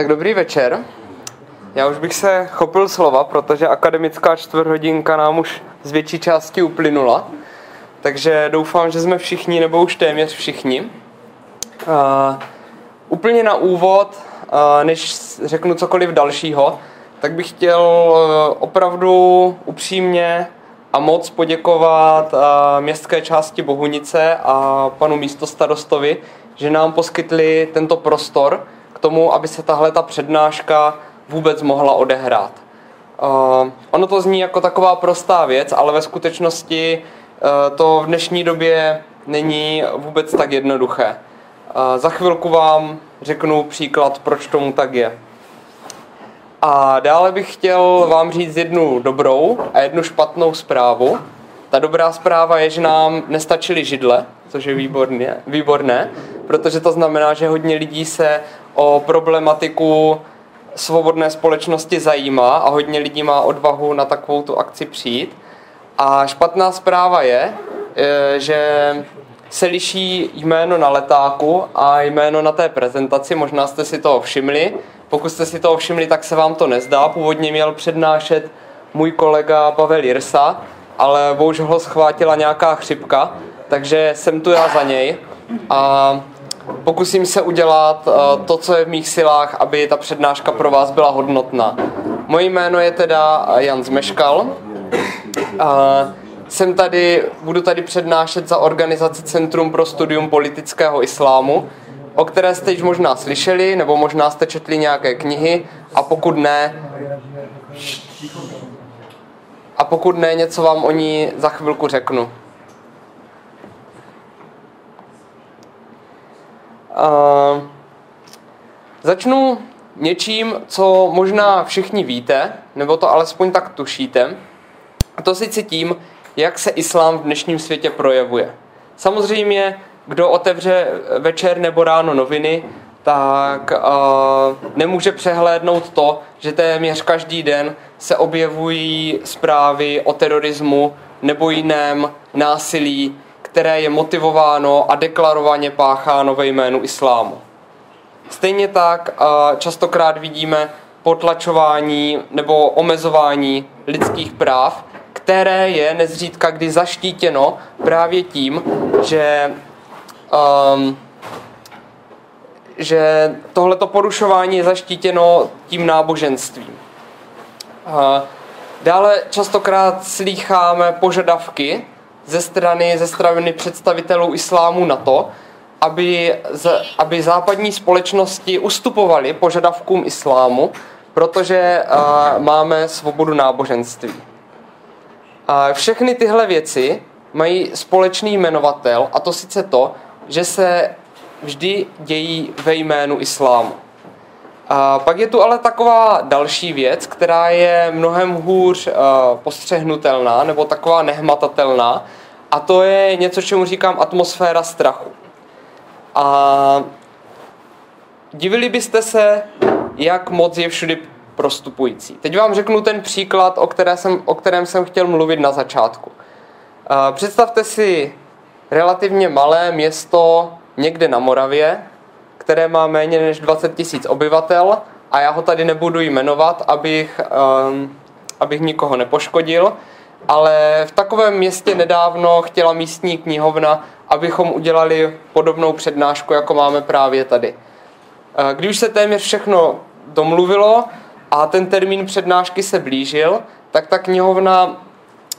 Tak dobrý večer. Já už bych se chopil slova, protože akademická čtvrthodinka nám už z větší části uplynula. Takže doufám, že jsme všichni, nebo už téměř všichni. Uh, úplně na úvod, uh, než řeknu cokoliv dalšího, tak bych chtěl uh, opravdu upřímně a moc poděkovat uh, městské části Bohunice a panu místostarostovi, že nám poskytli tento prostor, tomu, aby se tahle ta přednáška vůbec mohla odehrát. Uh, ono to zní jako taková prostá věc, ale ve skutečnosti uh, to v dnešní době není vůbec tak jednoduché. Uh, za chvilku vám řeknu příklad, proč tomu tak je. A dále bych chtěl vám říct jednu dobrou a jednu špatnou zprávu. Ta dobrá zpráva je, že nám nestačily židle, což je výborné, výborné, protože to znamená, že hodně lidí se o problematiku svobodné společnosti zajímá a hodně lidí má odvahu na takovou tu akci přijít. A špatná zpráva je, e, že se liší jméno na letáku a jméno na té prezentaci. Možná jste si toho všimli. Pokud jste si toho všimli, tak se vám to nezdá. Původně měl přednášet můj kolega Pavel Jirsa, ale bohužel ho schvátila nějaká chřipka, takže jsem tu já za něj. A pokusím se udělat uh, to, co je v mých silách, aby ta přednáška pro vás byla hodnotná. Moje jméno je teda Jan Zmeškal. Uh, jsem tady, budu tady přednášet za organizaci Centrum pro studium politického islámu, o které jste již možná slyšeli, nebo možná jste četli nějaké knihy, a pokud ne, a pokud ne, něco vám o ní za chvilku řeknu. Uh, začnu něčím, co možná všichni víte, nebo to alespoň tak tušíte. A to sice tím, jak se islám v dnešním světě projevuje. Samozřejmě, kdo otevře večer nebo ráno noviny, tak uh, nemůže přehlédnout to, že téměř každý den se objevují zprávy o terorismu nebo jiném násilí, které je motivováno a deklarovaně pácháno ve jménu islámu. Stejně tak častokrát vidíme potlačování nebo omezování lidských práv, které je nezřídka kdy zaštítěno právě tím, že, um, že tohleto porušování je zaštítěno tím náboženstvím. Uh, dále častokrát slýcháme požadavky ze strany, ze strany představitelů islámu na to, aby, z, aby západní společnosti ustupovaly požadavkům islámu, protože uh, máme svobodu náboženství. Uh, všechny tyhle věci mají společný jmenovatel, a to sice to, že se vždy dějí ve jménu islámu. A pak je tu ale taková další věc, která je mnohem hůř uh, postřehnutelná nebo taková nehmatatelná, a to je něco, čemu říkám atmosféra strachu. A divili byste se, jak moc je všudy prostupující. Teď vám řeknu ten příklad, o, které jsem, o kterém jsem chtěl mluvit na začátku. Představte si relativně malé město někde na Moravě, které má méně než 20 tisíc obyvatel a já ho tady nebudu jmenovat, abych, um, abych nikoho nepoškodil, ale v takovém městě nedávno chtěla místní knihovna, abychom udělali podobnou přednášku, jako máme právě tady. Eh, když se téměř všechno domluvilo a ten termín přednášky se blížil, tak ta knihovna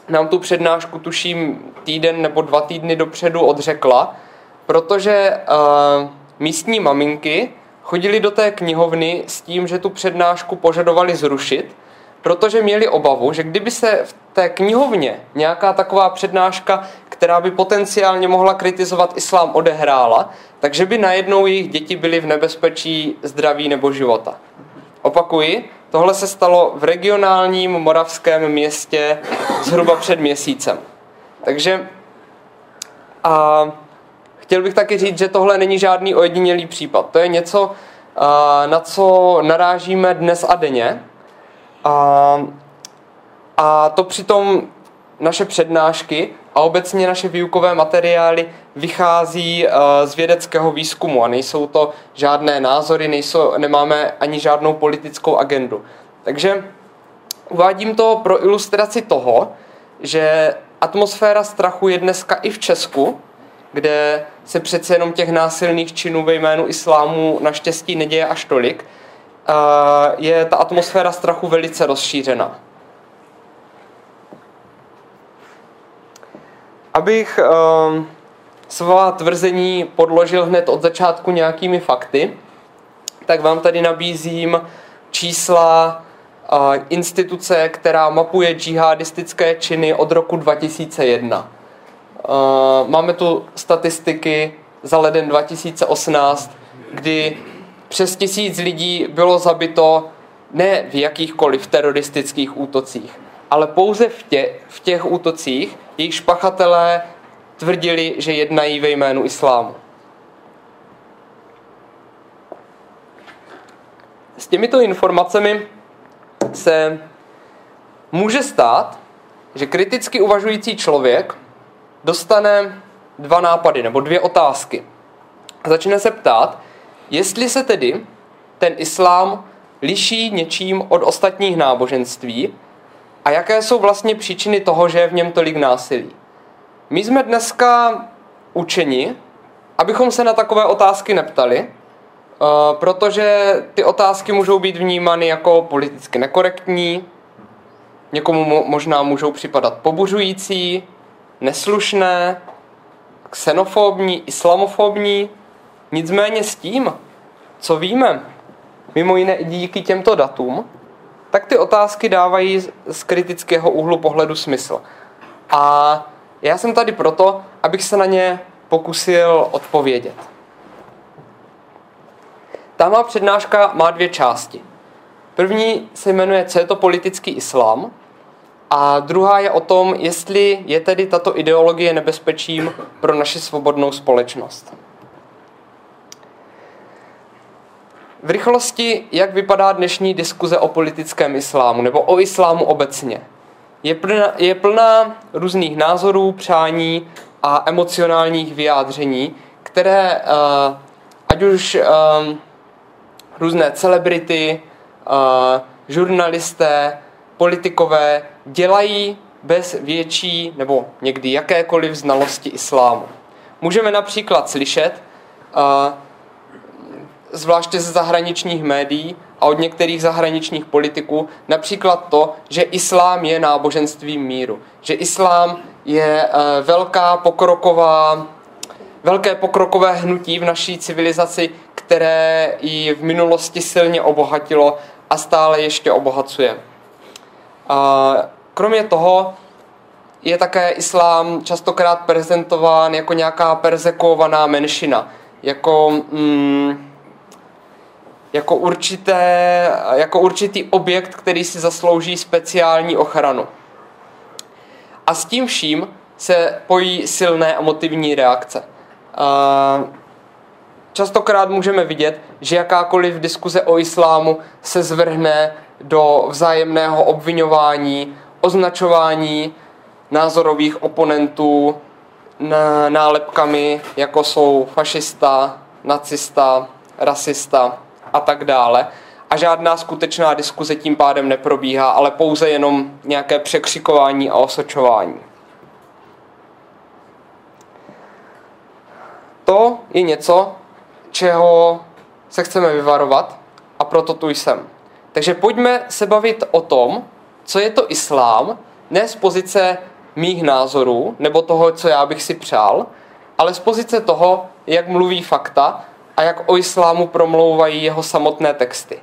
nám tu přednášku tuším týden nebo dva týdny dopředu odřekla, protože uh, místní maminky chodili do té knihovny s tím, že tu přednášku požadovali zrušit, protože měli obavu, že kdyby se v té knihovně nějaká taková přednáška, která by potenciálně mohla kritizovat islám, odehrála, takže by najednou jejich děti byly v nebezpečí zdraví nebo života. Opakuji, tohle se stalo v regionálním moravském městě zhruba před měsícem. Takže a chtěl bych taky říct, že tohle není žádný ojedinělý případ. To je něco, na co narážíme dnes a denně. A, a to přitom naše přednášky a obecně naše výukové materiály vychází uh, z vědeckého výzkumu a nejsou to žádné názory, nejsou, nemáme ani žádnou politickou agendu. Takže uvádím to pro ilustraci toho, že atmosféra strachu je dneska i v Česku, kde se přece jenom těch násilných činů ve jménu islámu naštěstí neděje až tolik, je ta atmosféra strachu velice rozšířená. Abych uh, svá tvrzení podložil hned od začátku nějakými fakty, tak vám tady nabízím čísla instituce, která mapuje džihadistické činy od roku 2001. Uh, máme tu statistiky za leden 2018, kdy přes tisíc lidí bylo zabito ne v jakýchkoliv teroristických útocích, ale pouze v, tě, v těch útocích, jejich špachatelé tvrdili, že jednají ve jménu islámu. S těmito informacemi se může stát, že kriticky uvažující člověk dostane dva nápady nebo dvě otázky. Začne se ptát, jestli se tedy ten islám liší něčím od ostatních náboženství a jaké jsou vlastně příčiny toho, že je v něm tolik násilí. My jsme dneska učeni, abychom se na takové otázky neptali, eh, protože ty otázky můžou být vnímány jako politicky nekorektní, někomu možná můžou připadat pobuřující, neslušné, xenofobní, islamofobní. Nicméně s tím, co víme, mimo jiné i díky těmto datům, tak ty otázky dávají z kritického úhlu pohledu smysl. A já jsem tady proto, abych se na ně pokusil odpovědět. Ta má přednáška má dvě části. První se jmenuje Co je to politický islám a druhá je o tom, jestli je tedy tato ideologie nebezpečím pro naši svobodnou společnost. V rychlosti, jak vypadá dnešní diskuze o politickém islámu nebo o islámu obecně. Je plná, je plná různých názorů, přání a emocionálních vyjádření, které uh, ať už uh, různé celebrity, uh, žurnalisté, politikové dělají bez větší nebo někdy jakékoliv znalosti islámu. Můžeme například slyšet, uh, zvláště ze zahraničních médií a od některých zahraničních politiků, například to, že islám je náboženství míru, že islám je uh, velká pokroková, velké pokrokové hnutí v naší civilizaci, které ji v minulosti silně obohatilo a stále ještě obohacuje. Kromě toho je také islám častokrát prezentován jako nějaká perzekovaná menšina, jako mm, jako, určité, jako určitý objekt, který si zaslouží speciální ochranu. A s tím vším se pojí silné emotivní reakce. Častokrát můžeme vidět, že jakákoliv diskuze o islámu se zvrhne do vzájemného obvinování, označování názorových oponentů nálepkami, jako jsou fašista, nacista, rasista a tak dále. A žádná skutečná diskuze tím pádem neprobíhá, ale pouze jenom nějaké překřikování a osočování. To je něco, čeho se chceme vyvarovat a proto tu jsem. Takže pojďme se bavit o tom, co je to islám, ne z pozice mých názorů nebo toho, co já bych si přál, ale z pozice toho, jak mluví fakta a jak o islámu promlouvají jeho samotné texty.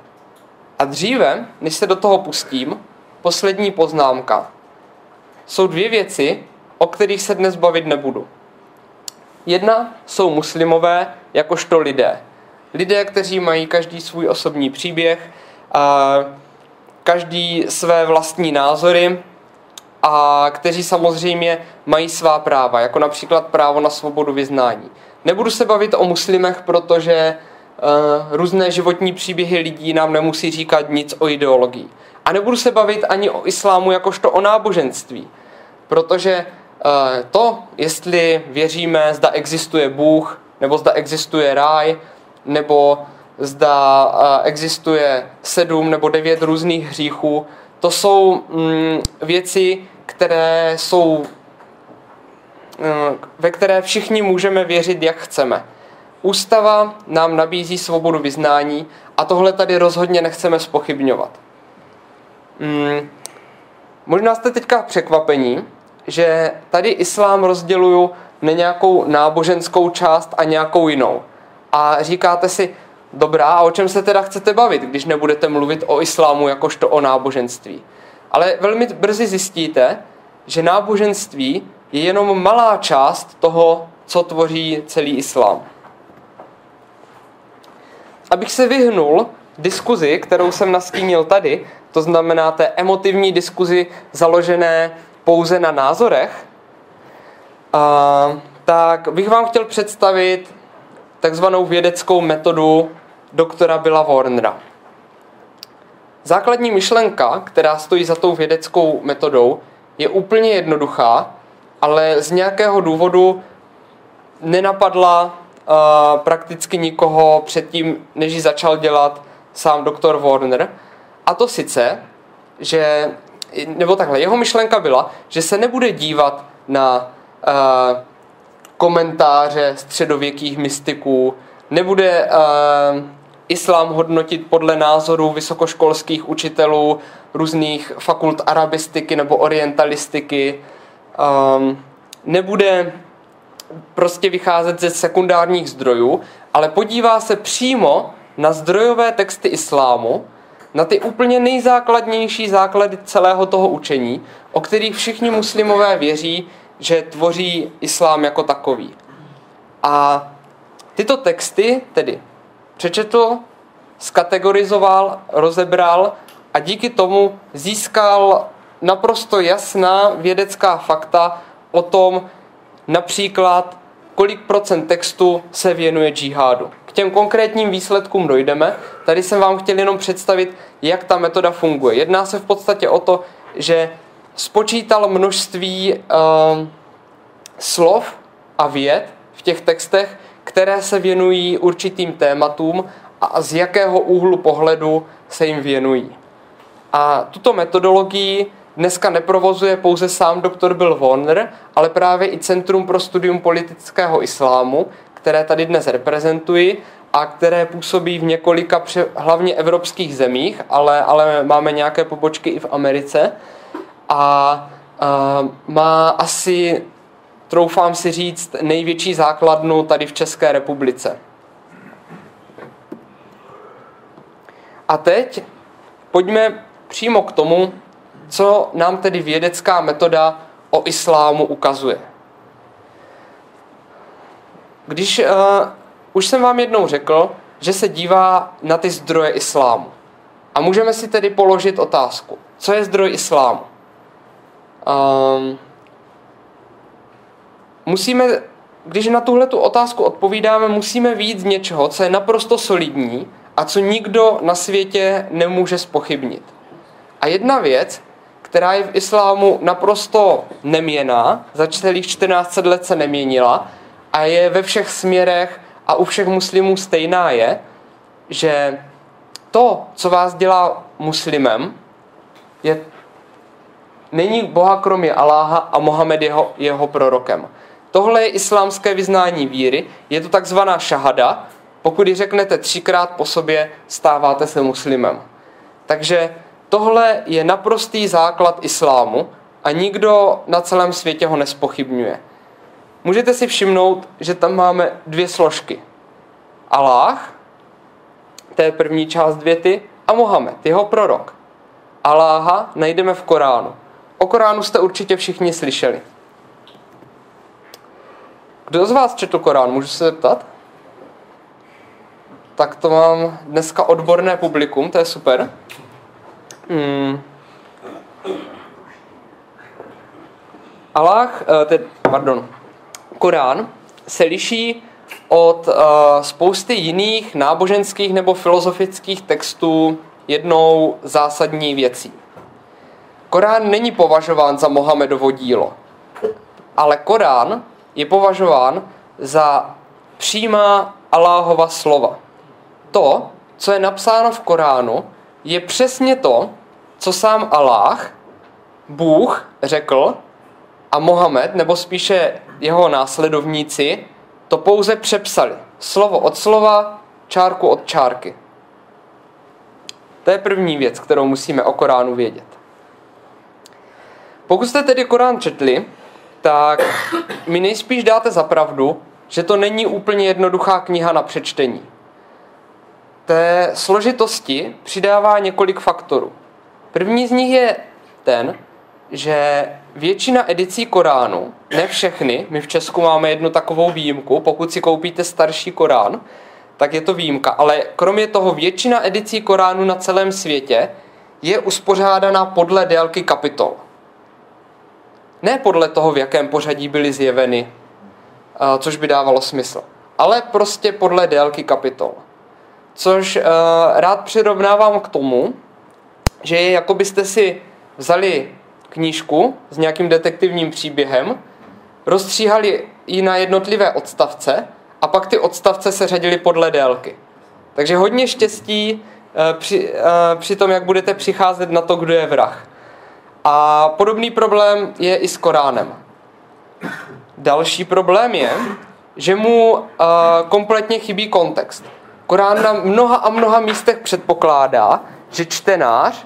A dříve, než se do toho pustím, poslední poznámka. Jsou dvě věci, o kterých se dnes bavit nebudu. Jedna jsou muslimové jakožto lidé. Lidé, kteří mají každý svůj osobní příběh, každý své vlastní názory a kteří samozřejmě mají svá práva, jako například právo na svobodu vyznání. Nebudu se bavit o muslimech, protože uh, různé životní příběhy lidí nám nemusí říkat nic o ideologii. A nebudu se bavit ani o islámu jakožto o náboženství. Protože eh, to, jestli věříme, zda existuje Bůh, nebo zda existuje ráj, nebo zda eh, existuje sedm nebo devět různých hříchů, to jsou mm, věci, které jsou, ve které všichni můžeme věřit, jak chceme. Ústava nám nabízí svobodu vyznání a tohle tady rozhodně nechceme spochybňovat. Mm, možná jste teďka překvapení, že tady islám rozděluju na nějakou náboženskou část a nějakou jinou. A říkáte si, dobrá, a o čem se teda chcete bavit, když nebudete mluvit o islámu jakožto o náboženství. Ale velmi brzy zjistíte, že náboženství je jenom malá část toho, co tvoří celý islám. Abych se vyhnul diskuzi, kterou jsem nastínil tady, to znamená té emotivní diskuzi založené pouze na názorech, a, tak bych vám chtěl představit takzvanou vědeckou metodu doktora Billa Warnera. Základní myšlenka, která stojí za tou vědeckou metodou, je úplně jednoduchá, ale z nějakého důvodu nenapadla uh, prakticky nikoho předtím, než ji začal dělat sám doktor Warner. A to sice, že, nebo takhle, jeho myšlenka byla, že se nebude dívat na uh, komentáře středověkých mystiků, nebude uh, islám hodnotit podle názorů vysokoškolských učitelů různých fakult arabistiky nebo orientalistiky, um, nebude prostě vycházet ze sekundárních zdrojů, ale podívá se přímo na zdrojové texty islámu, na ty úplně nejzákladnější základy celého toho učení, o kterých všichni muslimové věří, že tvoří islám jako takový. A tyto texty tedy přečetl, skategorizoval, rozebral a díky tomu získal naprosto jasná vědecká fakta o tom, například, kolik procent textu se věnuje džihádu. K těm konkrétním výsledkům dojdeme. Tady jsem vám chtěl jenom představit, jak ta metoda funguje. Jedná se v podstatě o to, že spočítal množství uh, slov a věd v těch textech, které se věnují určitým tématům a z jakého úhlu pohledu se jim věnují. A tuto metodologii dneska neprovozuje pouze sám doktor Bill Warner, ale právě i Centrum pro studium politického islámu, které tady dnes reprezentuji a které působí v několika hlavně evropských zemích, ale, ale máme nějaké pobočky i v Americe. A, a má asi, troufám si říct, největší základnu tady v České republice. A teď pojďme přímo k tomu, co nám tedy vědecká metoda o islámu ukazuje. Když uh, už jsem vám jednou řekl, že se dívá na ty zdroje islámu. A můžeme si tedy položit otázku, co je zdroj islámu? Um, musíme, když na tuhle tu otázku odpovídáme, musíme víc něčeho, co je naprosto solidní a co nikdo na světě nemůže spochybnit. A jedna věc, která je v islámu naprosto neměná, za celých 14 let se neměnila a je ve všech směrech a u všech muslimů stejná je, že to, co vás dělá muslimem, je, není Boha kromě Aláha a Mohamed jeho, jeho prorokem. Tohle je islámské vyznání víry, je to takzvaná šahada, pokud ji řeknete třikrát po sobě, stáváte se muslimem. Takže tohle je naprostý základ islámu a nikdo na celém světě ho nespochybňuje. Můžete si všimnout, že tam máme dvě složky. Aláh, to je první část věty, a Mohamed, jeho prorok. Aláha najdeme v Koránu. O Koránu jste určitě všichni slyšeli. Kdo z vás četl Korán? Můžu se zeptat? tak to mám dneska odborné publikum, to je super. Hmm. Allah, uh, te, pardon, Korán se liší od uh, spousty jiných náboženských nebo filozofických textů jednou zásadní věcí. Korán není považován za Mohamedovo dílo, ale Korán je považován za přímá Aláhova slova. To, co je napsáno v Koránu, je přesně to, co sám Aláh, Bůh, řekl a Mohamed, nebo spíše jeho následovníci, to pouze přepsali. Slovo od slova, čárku od čárky. To je první věc, kterou musíme o Koránu vědět. Pokud jste tedy Korán četli, tak mi nejspíš dáte za pravdu, že to není úplně jednoduchá kniha na přečtení. Té složitosti přidává několik faktorů. První z nich je ten, že většina edicí Koránu, ne všechny, my v Česku máme jednu takovou výjimku, pokud si koupíte starší Korán, tak je to výjimka, ale kromě toho většina edicí Koránu na celém světě je uspořádaná podle délky kapitol. Ne podle toho, v jakém pořadí byly zjeveny, což by dávalo smysl, ale prostě podle délky kapitol. Což rád přirovnávám k tomu, že je jako byste si vzali knížku s nějakým detektivním příběhem, rozstříhali ji na jednotlivé odstavce a pak ty odstavce se řadily podle délky. Takže hodně štěstí eh, při, eh, při tom, jak budete přicházet na to, kdo je vrah. A podobný problém je i s Koránem. Další problém je, že mu uh, kompletně chybí kontext. Korán na mnoha a mnoha místech předpokládá, že čtenář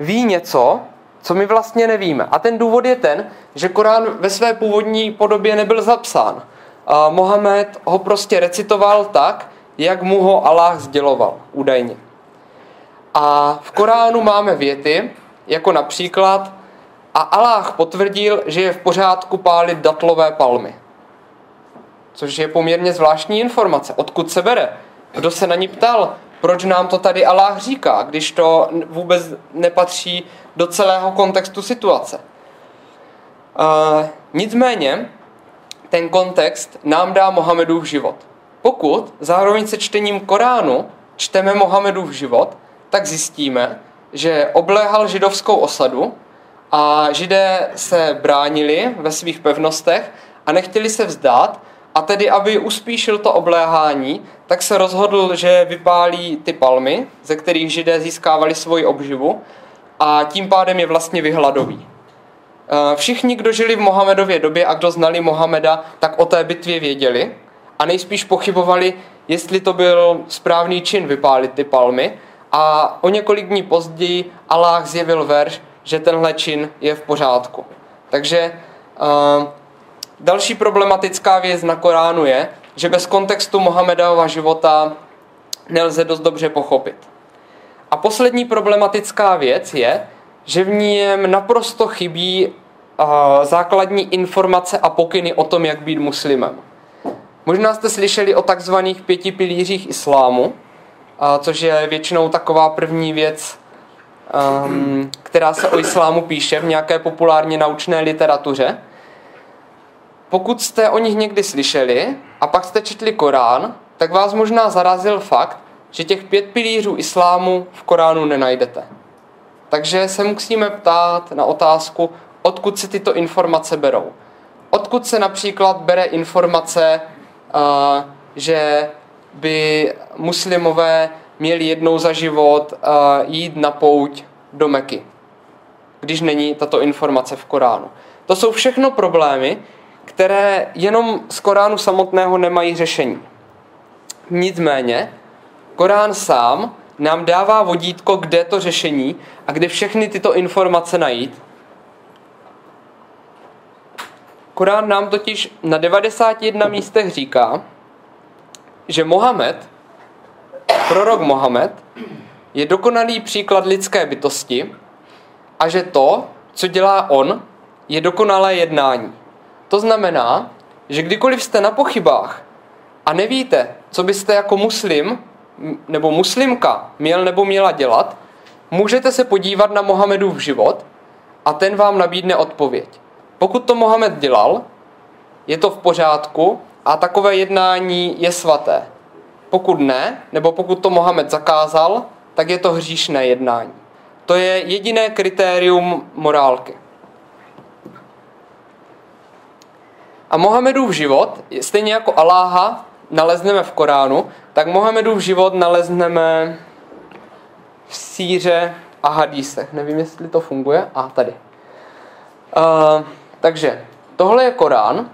ví něco, co my vlastně nevíme. A ten důvod je ten, že Korán ve své původní podobě nebyl zapsán. A Mohamed ho prostě recitoval tak, jak mu ho Allah sděloval, údajně. A v Koránu máme věty, jako například a Allah potvrdil, že je v pořádku pálit datlové palmy. Což je poměrně zvláštní informace. Odkud se bere? Kdo se na ní ptal? Proč nám to tady Allah říká, když to vůbec nepatří do celého kontextu situace? Uh, nicméně, ten kontext nám dá Mohamedův život. Pokud zároveň se čtením Koránu čteme Mohamedův život, tak zjistíme, že obléhal židovskou osadu a židé se bránili ve svých pevnostech a nechtěli se vzdát a tedy, aby uspíšil to obléhání, tak se rozhodl, že vypálí ty palmy, ze kterých židé získávali svoji obživu a tím pádem je vlastně vyhladoví. Eh, všichni, kdo žili v Mohamedově době a kdo znali Mohameda, tak o té bitvě věděli a nejspíš pochybovali, jestli to byl správný čin vypálit ty palmy. A o několik dní později Allah zjevil verš, že tenhle čin je v pořádku. Takže uh, další problematická věc na Koránu je, že bez kontextu Mohamedova života nelze dost dobře pochopit. A poslední problematická věc je, že v něm naprosto chybí uh, základní informace a pokyny o tom, jak být muslimem. Možná jste slyšeli o takzvaných pěti pilířích islámu, uh, což je většinou taková první věc, um, která se o islámu píše v nějaké populárně naučné literatuře. Pokud jste o nich někdy slyšeli a pak jste četli Korán, tak vás možná zarazil fakt, že těch pět pilířů islámu v Koránu nenajdete. Takže se musíme ptát na otázku, odkud se tyto informace berou. Odkud se například bere informace, že by muslimové měli jednou za život jít na pouť do Meky, když není tato informace v Koránu. To jsou všechno problémy, které jenom z Koránu samotného nemají řešení. Nicméně, Korán sám nám dává vodítko, kde to řešení a kde všechny tyto informace najít. Korán nám totiž na 91 místech říká, že Mohamed, prorok Mohamed, je dokonalý příklad lidské bytosti a že to, co dělá on, je dokonalé jednání. To znamená, že kdykoliv jste na pochybách a nevíte, co byste jako muslim nebo muslimka měl nebo měla dělat, můžete se podívat na Mohamedův život a ten vám nabídne odpověď. Pokud to Mohamed dělal, je to v pořádku a takové jednání je svaté. Pokud ne, nebo pokud to Mohamed zakázal, tak je to hříšné jednání. To je jediné kritérium morálky. A Mohamedův život, stejně jako Aláha nalezneme v Koránu, tak Mohamedův život nalezneme v síře a hadísech. Nevím, jestli to funguje. A tady. Uh, takže tohle je Korán,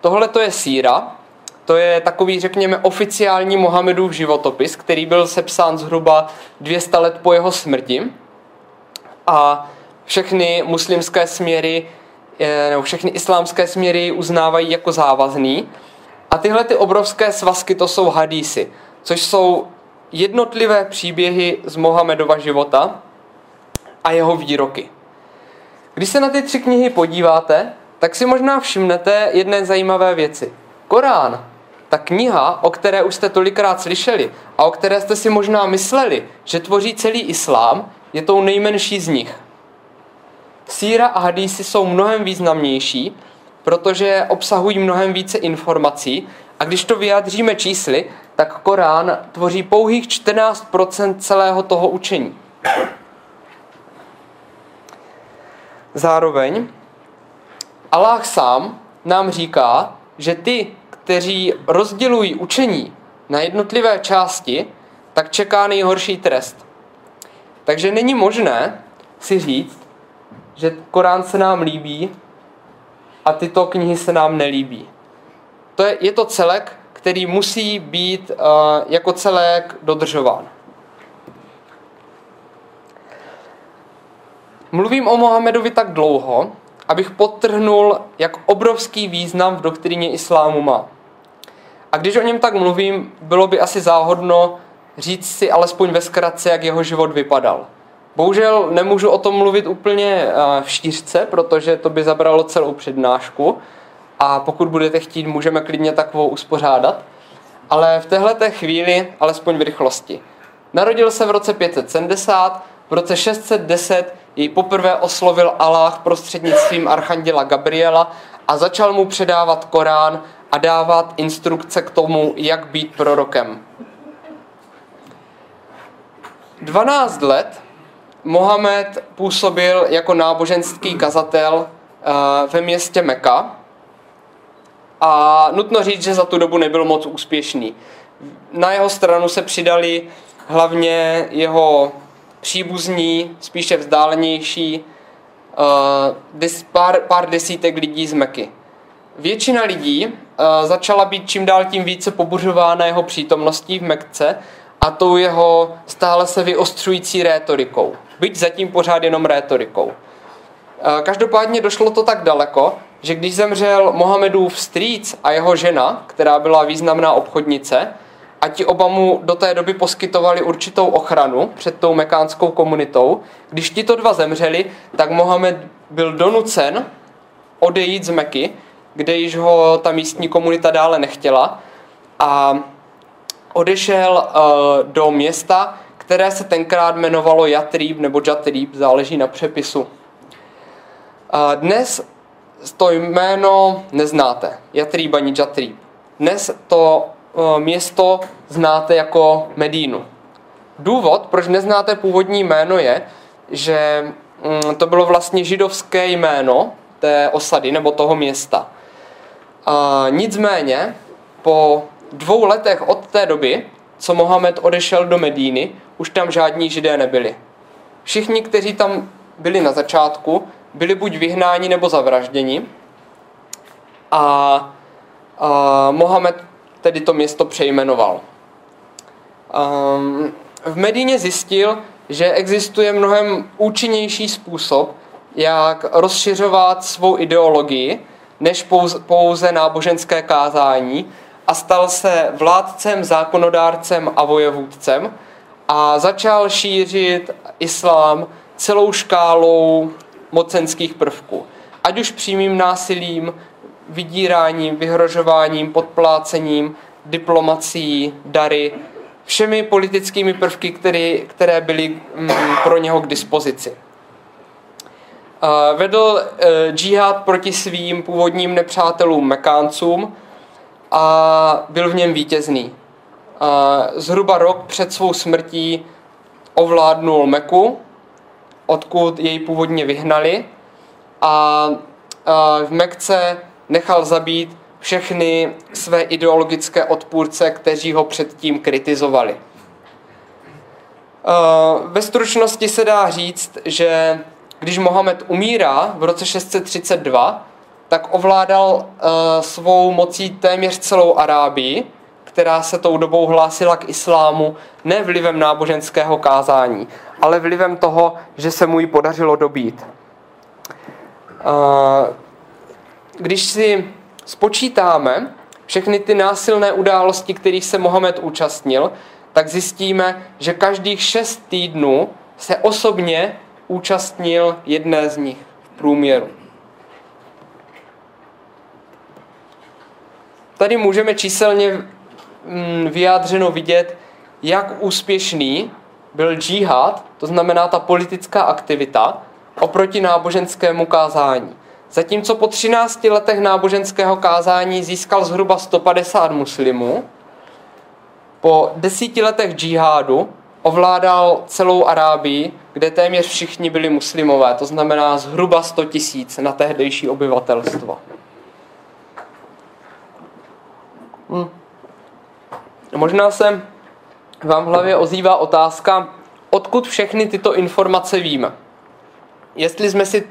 tohle to je síra, to je takový, řekněme, oficiální Mohamedův životopis, který byl sepsán zhruba 200 let po jeho smrti. A všechny muslimské směry, nebo všechny islámské směry uznávají jako závazný. A tyhle ty obrovské svazky, to jsou hadísy, což jsou jednotlivé příběhy z Mohamedova života a jeho výroky. Když se na ty tři knihy podíváte, tak si možná všimnete jedné zajímavé věci. Korán, ta kniha, o které už jste tolikrát slyšeli a o které jste si možná mysleli, že tvoří celý islám, je tou nejmenší z nich. Síra a hadísy jsou mnohem významnější, protože obsahují mnohem více informací a když to vyjádříme čísly, tak Korán tvoří pouhých 14% celého toho učení. Zároveň Allah sám nám říká, že ty, kteří rozdělují učení na jednotlivé části, tak čeká nejhorší trest. Takže není možné si říct, že Korán se nám líbí a tyto knihy se nám nelíbí. To je, je to celek, který musí být uh, jako celek dodržován. Mluvím o Mohamedovi tak dlouho, abych podtrhnul, jak obrovský význam v doktríně islámu má. A když o něm tak mluvím, bylo by asi záhodno říct si alespoň ve zkratce, jak jeho život vypadal. Bohužel nemůžu o tom mluvit úplně eh, v štířce, protože to by zabralo celou přednášku a pokud budete chtít, můžeme klidně takovou uspořádat. Ale v téhle chvíli, alespoň v rychlosti. Narodil se v roce 570, v roce 610 jej poprvé oslovil Allah prostřednictvím archanděla Gabriela a začal mu předávat Korán a dávat instrukce k tomu, jak být prorokem. 12 let Mohamed působil jako náboženský kazatel eh, ve městě Meka a nutno říct, že za tu dobu nebyl moc úspěšný. Na jeho stranu se přidali hlavně jeho příbuzní, spíše vzdálenější, uh, pár, pár desítek lidí z Meky. Většina lidí uh, začala být čím dál tím více pobuřována jeho přítomností v Mekce a tou jeho stále se vyostřující rétorikou. Byť zatím pořád jenom rétorikou. Uh, každopádně došlo to tak daleko, že když zemřel Mohamedův strýc a jeho žena, která byla významná obchodnice, a ti oba mu do té doby poskytovali určitou ochranu před tou mekánskou komunitou. Když tito dva zemřeli, tak Mohamed byl donucen odejít z Meky, kde již ho ta místní komunita dále nechtěla a odešel uh, do města, které se tenkrát jmenovalo Jatrib nebo Jatrib, záleží na přepisu. Uh, dnes to jméno neznáte, Jatrib ani Jatrib. Dnes to Eh, město znáte jako Medínu. Důvod, proč neznáte původní jméno, je, že mm, to bylo vlastně židovské jméno té osady nebo toho města. A nicméně, po dvou letech od té doby, co Mohamed odešel do Medíny, už tam žádní židé nebyli. Všichni, kteří tam byli na začátku, byli buď vyhnáni nebo zavražděni. A, a Mohamed tedy to město přejmenoval. Um, v Medíně zjistil, že existuje mnohem účinnější způsob, jak rozšiřovat svou ideologii, než pouze, pouze náboženské kázání a stal se vládcem, zákonodárcem a vojevůdcem a začal šířit islám celou škálou mocenských prvků. Ať už přímým násilím, vydíráním, vyhrožováním, podplácením, diplomací, dary, všemi politickými prvky, které, které byly mm, pro něho k dispozici. Vedl e, džihad proti svým původním nepřátelům Mekáncům a byl v něm vítězný. Zhruba rok před svou smrtí ovládnul Meku odkud jej původně vyhnali a v Mekce nechal zabít všechny své ideologické odpůrce, kteří ho předtím kritizovali. Ve stručnosti se dá říct, že když Mohamed umírá v roce 632, tak ovládal svou mocí téměř celou Arábii, která se tou dobou hlásila k islámu ne vlivem náboženského kázání, ale vlivem toho, že se mu ji podařilo dobít. Když si spočítáme všechny ty násilné události, kterých se Mohamed účastnil, tak zjistíme, že každých šest týdnů se osobně účastnil jedné z nich v průměru. Tady můžeme číselně vyjádřeno vidět, jak úspěšný byl džihad, to znamená ta politická aktivita, oproti náboženskému kázání. Zatímco po 13 letech náboženského kázání získal zhruba 150 muslimů, po desíti letech džihádu ovládal celou Arábii, kde téměř všichni byli muslimové, to znamená zhruba 100 tisíc na tehdejší obyvatelstvo. Hm. Možná se vám v hlavě ozývá otázka, odkud všechny tyto informace víme. Jestli jsme si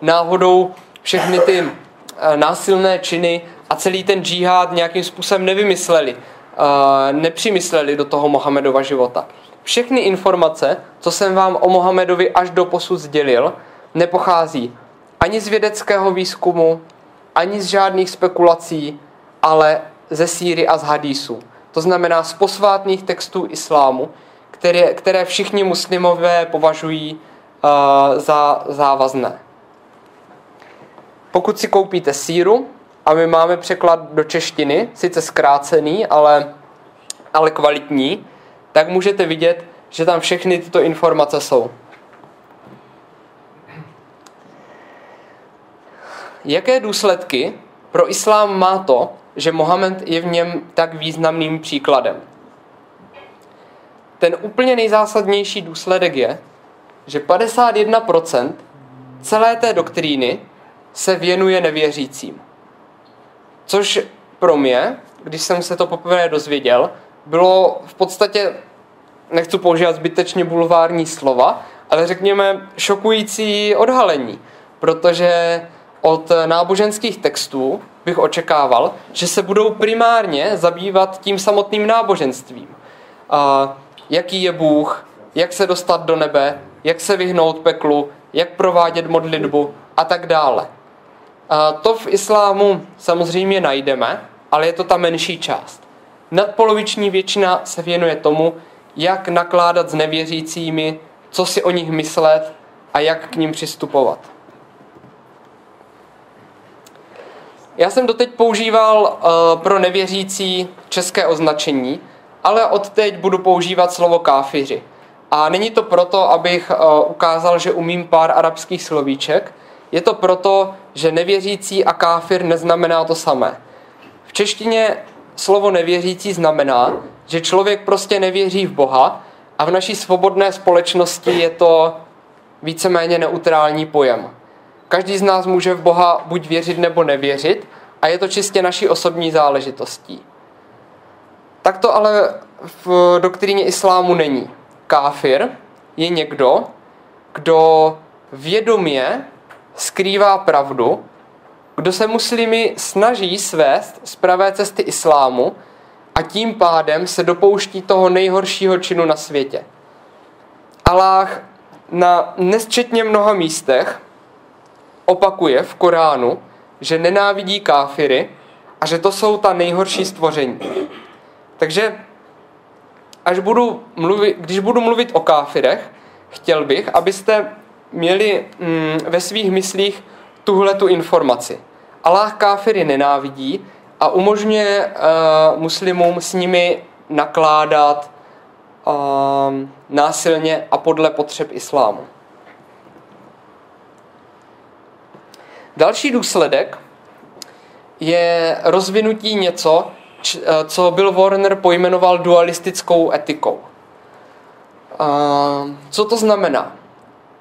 náhodou všechny ty eh, násilné činy a celý ten džihad nějakým způsobem nevymysleli, eh, nepřimysleli do toho Mohamedova života. Všechny informace, co jsem vám o Mohamedovi až do posud sdělil, nepochází ani z vědeckého výzkumu, ani z žádných spekulací, ale ze síry a z hadísu. To znamená z posvátných textů islámu, které, které všichni muslimové považují uh, za závazné. Pokud si koupíte síru, a my máme překlad do češtiny, sice zkrácený, ale, ale kvalitní, tak můžete vidět, že tam všechny tyto informace jsou. Jaké důsledky pro islám má to, že Mohamed je v něm tak významným příkladem? Ten úplně nejzásadnější důsledek je, že 51% celé té doktríny se věnuje nevěřícím. Což pro mě, když jsem se to poprvé dozvěděl, bylo v podstatě, nechci používat zbytečně bulvární slova, ale řekněme šokující odhalení, protože od náboženských textů bych očekával, že se budou primárně zabývat tím samotným náboženstvím. A jaký je Bůh, jak se dostat do nebe, jak se vyhnout peklu, jak provádět modlitbu a tak dále. A to v islámu samozřejmě najdeme, ale je to ta menší část. Nadpoloviční většina se věnuje tomu, jak nakládat s nevěřícími, co si o nich myslet a jak k ním přistupovat. Já jsem doteď používal uh, pro nevěřící české označení, ale od teď budu používat slovo káfiři. A není to proto, abych uh, ukázal, že umím pár arabských slovíček, je to proto, že nevěřící a káfir neznamená to samé. V češtině slovo nevěřící znamená, že člověk prostě nevěří v Boha a v naší svobodné společnosti je to víceméně neutrální pojem. Každý z nás může v Boha buď věřit nebo nevěřit a je to čistě naší osobní záležitostí. Tak to ale v doktríně islámu není. Káfir je někdo, kdo vědomě skrývá pravdu, kdo se muslimy snaží svést z pravé cesty islámu a tím pádem se dopouští toho nejhoršího činu na světě. Aláh na nesčetně mnoha místech opakuje v Koránu, že nenávidí káfiry a že to jsou ta nejhorší stvoření. Takže až budu mluvit, když budu mluvit o káfirech, chtěl bych, abyste měli mm, ve svých myslích tuhle tu informaci. Allah káfiry nenávidí a umožňuje uh, muslimům s nimi nakládat uh, násilně a podle potřeb islámu. Další důsledek je rozvinutí něco, eh, co Bill Warner pojmenoval dualistickou etikou. Uh, co to znamená?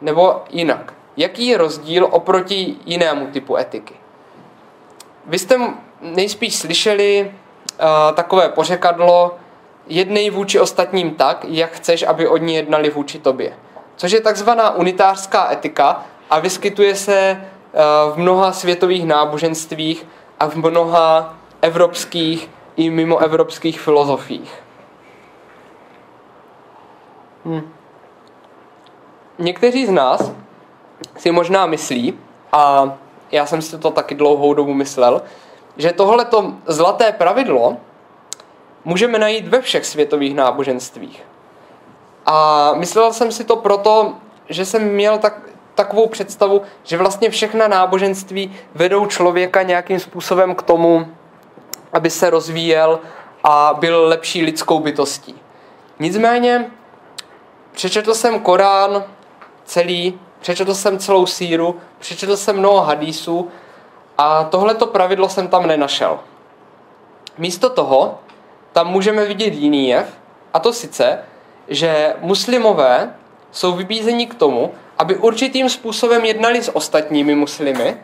Nebo jinak. Jaký je rozdíl oproti jinému typu etiky? Vy jste nejspíš slyšeli uh, takové pořekadlo jednej vůči ostatním tak, jak chceš, aby oni jednali vůči tobě. Což je takzvaná unitářská etika a vyskytuje se v mnoha světových náboženstvích a v mnoha evropských i mimoevropských filozofiích. Hm. Někteří z nás si možná myslí, a já jsem si to taky dlouhou dobu myslel, že tohleto zlaté pravidlo můžeme najít ve všech světových náboženstvích. A myslel jsem si to proto, že jsem měl tak, takovou představu, že vlastně všechna náboženství vedou člověka nějakým způsobem k tomu, aby se rozvíjel a byl lepší lidskou bytostí. Nicméně přečetl jsem Korán celý, přečetl jsem celou síru, přečetl jsem mnoho hadísů a tohleto pravidlo jsem tam nenašel. Místo toho tam můžeme vidět jiný jev, a to sice, že muslimové jsou vybízeni k tomu, aby určitým způsobem jednali s ostatními muslimy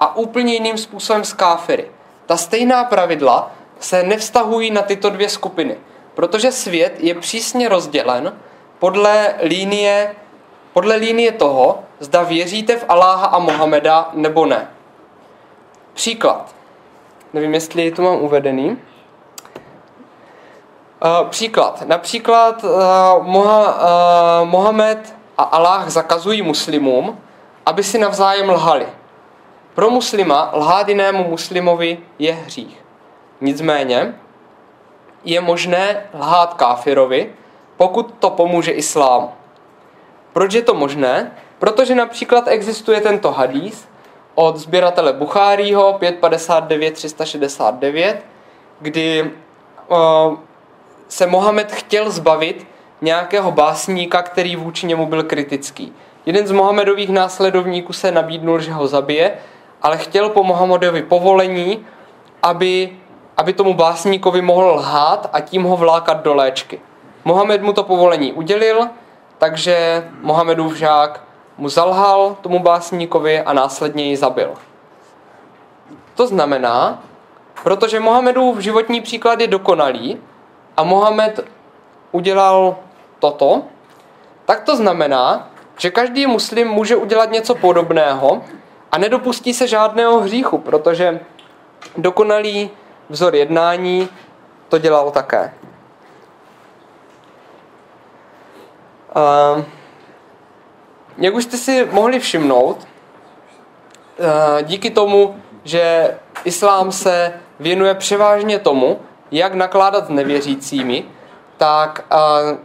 a úplně jiným způsobem s káfiry. Ta stejná pravidla se nevztahují na tyto dvě skupiny, protože svět je přísně rozdělen podle línie, podle línie toho, zda věříte v Aláha a Mohameda nebo ne. Příklad. Nevím, jestli to mám uvedený. Uh, příklad. Například uh, Moha, uh, Mohamed a Aláh zakazují muslimům, aby si navzájem lhali. Pro muslima lhát jinému muslimovi je hřích. Nicméně je možné lhát káfirovi, pokud to pomůže islámu. Proč je to možné? Protože například existuje tento hadís od sběratele Buchárího 559 369, kdy uh, se Mohamed chtěl zbavit nějakého básníka, který vůči němu byl kritický. Jeden z Mohamedových následovníků se nabídnul, že ho zabije, ale chtěl po Mohamedovi povolení, aby, aby tomu básníkovi mohl lhát a tím ho vlákat do léčky. Mohamed mu to povolení udělil, takže Mohamedův žák mu zalhal tomu básníkovi a následně ji zabil. To znamená, protože Mohamedův životní příklad je dokonalý a Mohamed udělal toto, tak to znamená, že každý muslim může udělat něco podobného a nedopustí se žádného hříchu, protože dokonalý vzor jednání to dělal také. Uh, jak už jste si mohli všimnout, uh, díky tomu, že islám se věnuje převážně tomu, jak nakládat s nevěřícími, tak uh,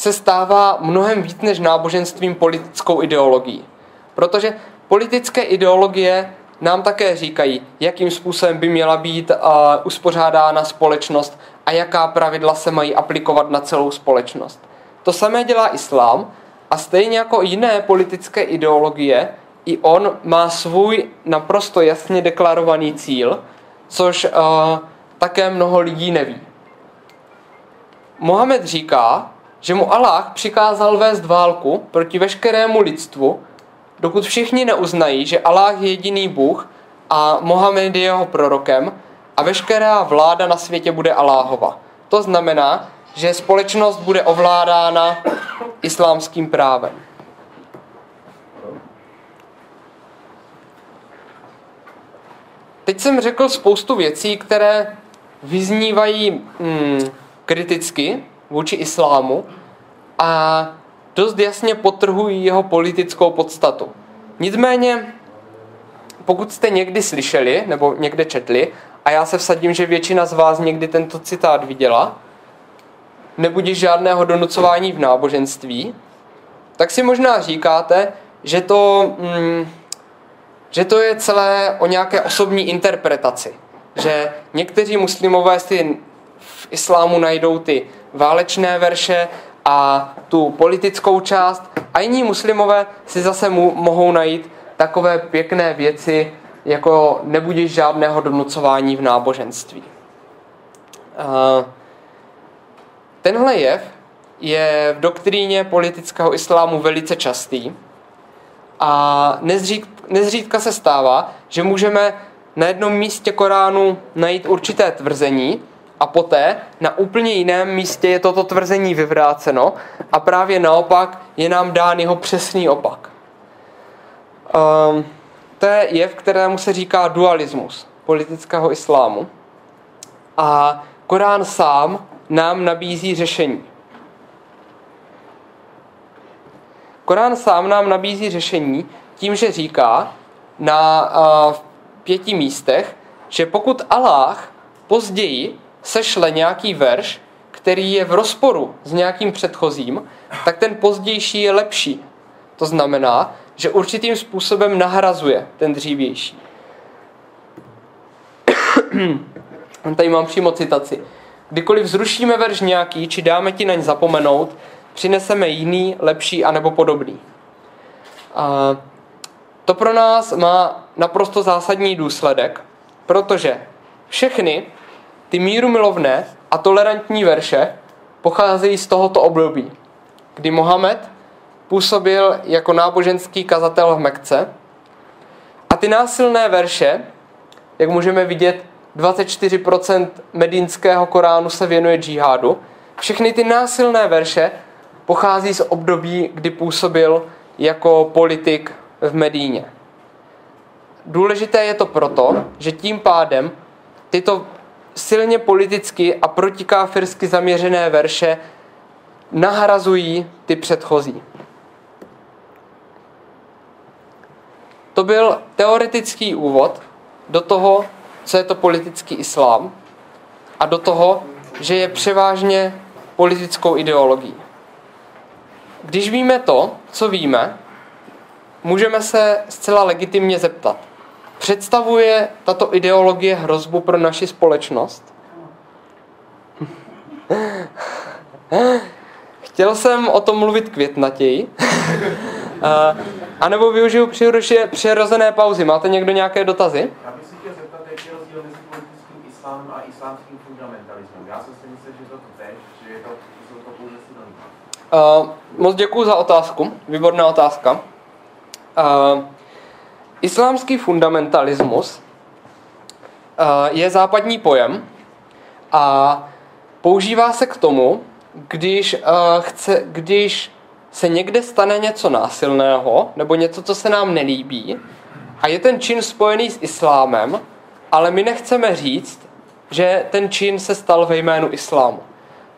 se stává mnohem víc než náboženstvím politickou ideologií. Protože politické ideologie nám také říkají, jakým způsobem by měla být uh, uspořádána společnost a jaká pravidla se mají aplikovat na celou společnost. To samé dělá islám a stejně jako jiné politické ideologie, i on má svůj naprosto jasně deklarovaný cíl, což uh, také mnoho lidí neví. Mohamed říká, že mu Allah přikázal vést válku proti veškerému lidstvu, dokud všichni neuznají, že Allah je jediný Bůh a Mohamed je jeho prorokem a veškerá vláda na světě bude Aláhova. To znamená, že společnost bude ovládána islámským právem. Teď jsem řekl spoustu věcí, které vyznívají hmm, kriticky vůči islámu a dost jasně potrhují jeho politickou podstatu. Nicméně, pokud jste někdy slyšeli nebo někde četli, a já se vsadím, že většina z vás někdy tento citát viděla, nebudí žádného donucování v náboženství, tak si možná říkáte, že to, mm, že to je celé o nějaké osobní interpretaci. Že někteří muslimové si v islámu najdou ty válečné verše a tu politickou část a jiní muslimové si zase mu, mohou najít takové pěkné věci, jako nebudíš žádného donucování v náboženství. Tenhle jev je v doktríně politického islámu velice častý a nezřídka se stává, že můžeme na jednom místě Koránu najít určité tvrzení a poté na úplně jiném místě je toto tvrzení vyvráceno a právě naopak je nám dán jeho přesný opak. Um, to je jev, kterému se říká dualismus politického islámu. A Korán sám nám nabízí řešení. Korán sám nám nabízí řešení tím, že říká na uh, pěti místech, že pokud Allah později sešle nějaký verš, který je v rozporu s nějakým předchozím, tak ten pozdější je lepší. To znamená, že určitým způsobem nahrazuje ten dřívější. Tady mám přímo citaci. Kdykoliv zrušíme verš nějaký, či dáme ti naň zapomenout, přineseme jiný, lepší anebo podobný. A to pro nás má naprosto zásadní důsledek, protože všechny ty míru milovné a tolerantní verše pocházejí z tohoto období, kdy Mohamed působil jako náboženský kazatel v Mekce a ty násilné verše, jak můžeme vidět, 24% medínského Koránu se věnuje džihádu. Všechny ty násilné verše pochází z období, kdy působil jako politik v Medíně. Důležité je to proto, že tím pádem tyto silně politicky a protikáfirsky zaměřené verše nahrazují ty předchozí. To byl teoretický úvod do toho, co je to politický islám a do toho, že je převážně politickou ideologií. Když víme to, co víme, můžeme se zcela legitimně zeptat. Představuje tato ideologie hrozbu pro naši společnost? Chtěl jsem o tom mluvit květnatěji. A nebo využiju přirozené pauzy. Máte někdo nějaké dotazy? Já bych si chtěl zeptat, jaký je rozdíl mezi politickým islámem a islámským fundamentalismem. Já jsem si myslel, že to tež, že je to, jsou to pouze synonyma. Uh, moc děkuji za otázku. Výborná otázka. Uh, islámský fundamentalismus uh, je západní pojem a používá se k tomu, když, uh, chce, když se někde stane něco násilného nebo něco, co se nám nelíbí a je ten čin spojený s islámem, ale my nechceme říct, že ten čin se stal ve jménu islámu.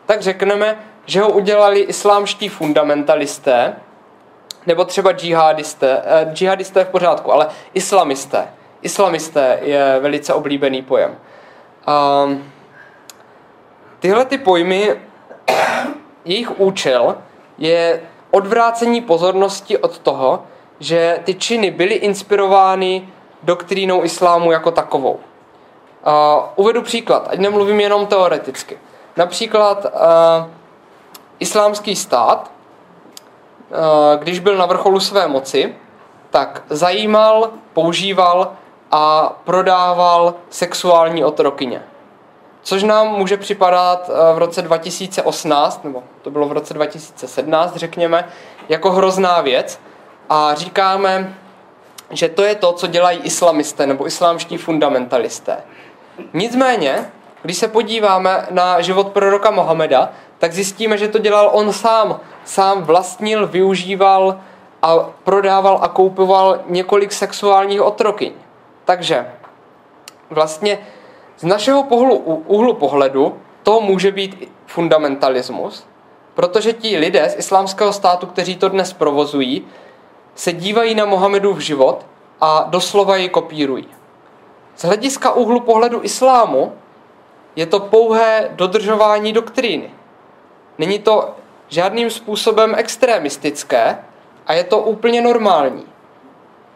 Tak řekneme, že ho udělali islámští fundamentalisté, nebo třeba džihadisté, eh, džihadisté je v pořádku, ale islamisté. Islamisté je velice oblíbený pojem. Um, tyhle ty pojmy, jejich účel je odvrácení pozornosti od toho, že ty činy byly inspirovány doktrínou islámu jako takovou. Uh, uvedu příklad, ať nemluvím jenom teoreticky. Například uh, islámský stát, když byl na vrcholu své moci, tak zajímal, používal a prodával sexuální otrokyně. Což nám může připadat eh, v roce 2018, nebo to bylo v roce 2017, řekněme, jako hrozná věc. A říkáme, že to je to, co dělají islamisté nebo islámští fundamentalisté. Nicméně, když se podíváme na život proroka Mohameda, tak zjistíme, že to dělal on sám. Sám vlastnil, využíval a prodával a koupoval několik sexuálních otrokyň. Takže vlastně z našeho pohlu, úhlu pohledu to může být fundamentalismus, protože ti lidé z islámského státu, kteří to dnes provozují, se dívají na Mohamedův život a doslova ji kopírují. Z hlediska úhlu pohledu islámu je to pouhé dodržování doktríny. Není to žádným způsobem extremistické a je to úplně normální.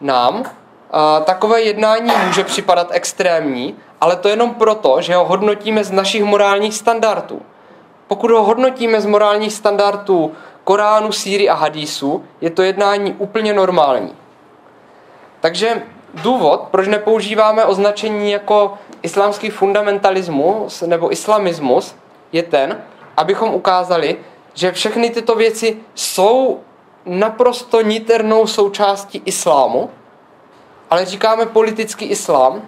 Nám a, takové jednání může připadat extrémní, ale to jenom proto, že ho hodnotíme z našich morálních standardů. Pokud ho hodnotíme z morálních standardů Koránu, Síry a Hadísu, je to jednání úplně normální. Takže důvod, proč nepoužíváme označení jako islámský fundamentalismus nebo islamismus, je ten, abychom ukázali, že všechny tyto věci jsou naprosto niternou součástí islámu, ale říkáme politický islám,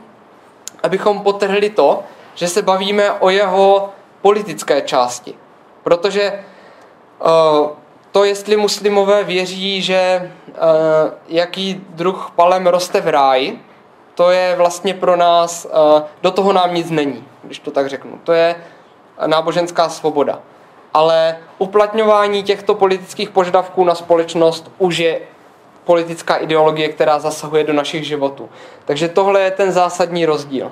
abychom potrhli to, že se bavíme o jeho politické části. Protože uh, to, jestli muslimové věří, že uh, jaký druh palem roste v ráji, to je vlastně pro nás, uh, do toho nám nic není, když to tak řeknu. To je náboženská svoboda. Ale uplatňování těchto politických požadavků na společnost už je politická ideologie, která zasahuje do našich životů. Takže tohle je ten zásadní rozdíl.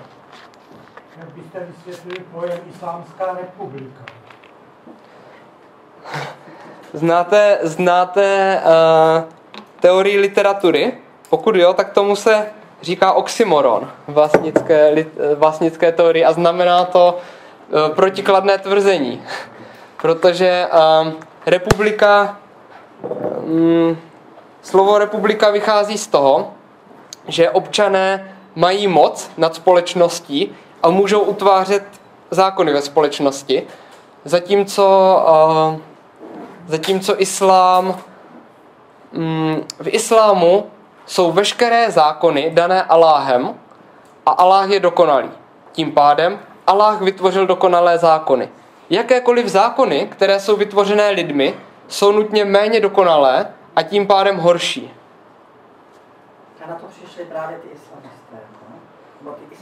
Jak byste vysvětlili pojem Islámská republika? Znáte, znáte uh, teorii literatury? Pokud jo, tak tomu se říká oxymoron vlastnické, eh, vlastnické teorii a znamená to uh, protikladné tvrzení. Protože uh, republika, um, slovo republika vychází z toho, že občané mají moc nad společností a můžou utvářet zákony ve společnosti, zatímco uh, Zatímco islám, mm, v islámu jsou veškeré zákony dané Aláhem a Aláh je dokonalý. Tím pádem Aláh vytvořil dokonalé zákony. Jakékoliv zákony, které jsou vytvořené lidmi, jsou nutně méně dokonalé a tím pádem horší. A na to přišli právě ty islamisté, no? nebo ty.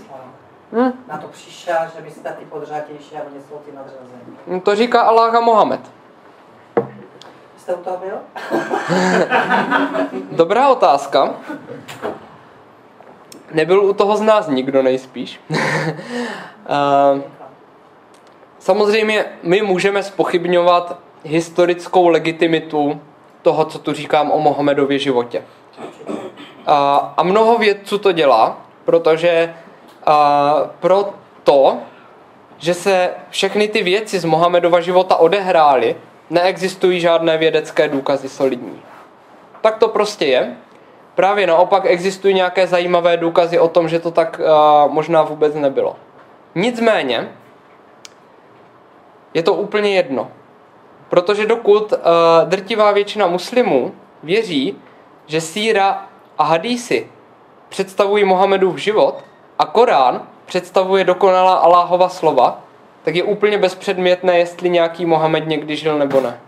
Hmm. Na to přišel, že vy jste ty podřadější a oni jsou ty nadřazení. To říká Aláh a Mohamed jste u toho byl? Dobrá otázka. Nebyl u toho z nás nikdo nejspíš. Samozřejmě my můžeme spochybňovat historickou legitimitu toho, co tu říkám o Mohamedově životě. A, a mnoho vědců to dělá, protože a, pro to, že se všechny ty věci z Mohamedova života odehrály, neexistují žádné vědecké důkazy solidní. Tak to prostě je. Právě naopak existují nějaké zajímavé důkazy o tom, že to tak možná vůbec nebylo. Nicméně, je to úplně jedno. Protože dokud uh, drtivá většina muslimů věří, že síra a hadísy představují Mohamedův život a Korán představuje dokonalá Aláhova slova, tak je úplně bezpředmětné, jestli nějaký Mohamed někdy žil nebo ne.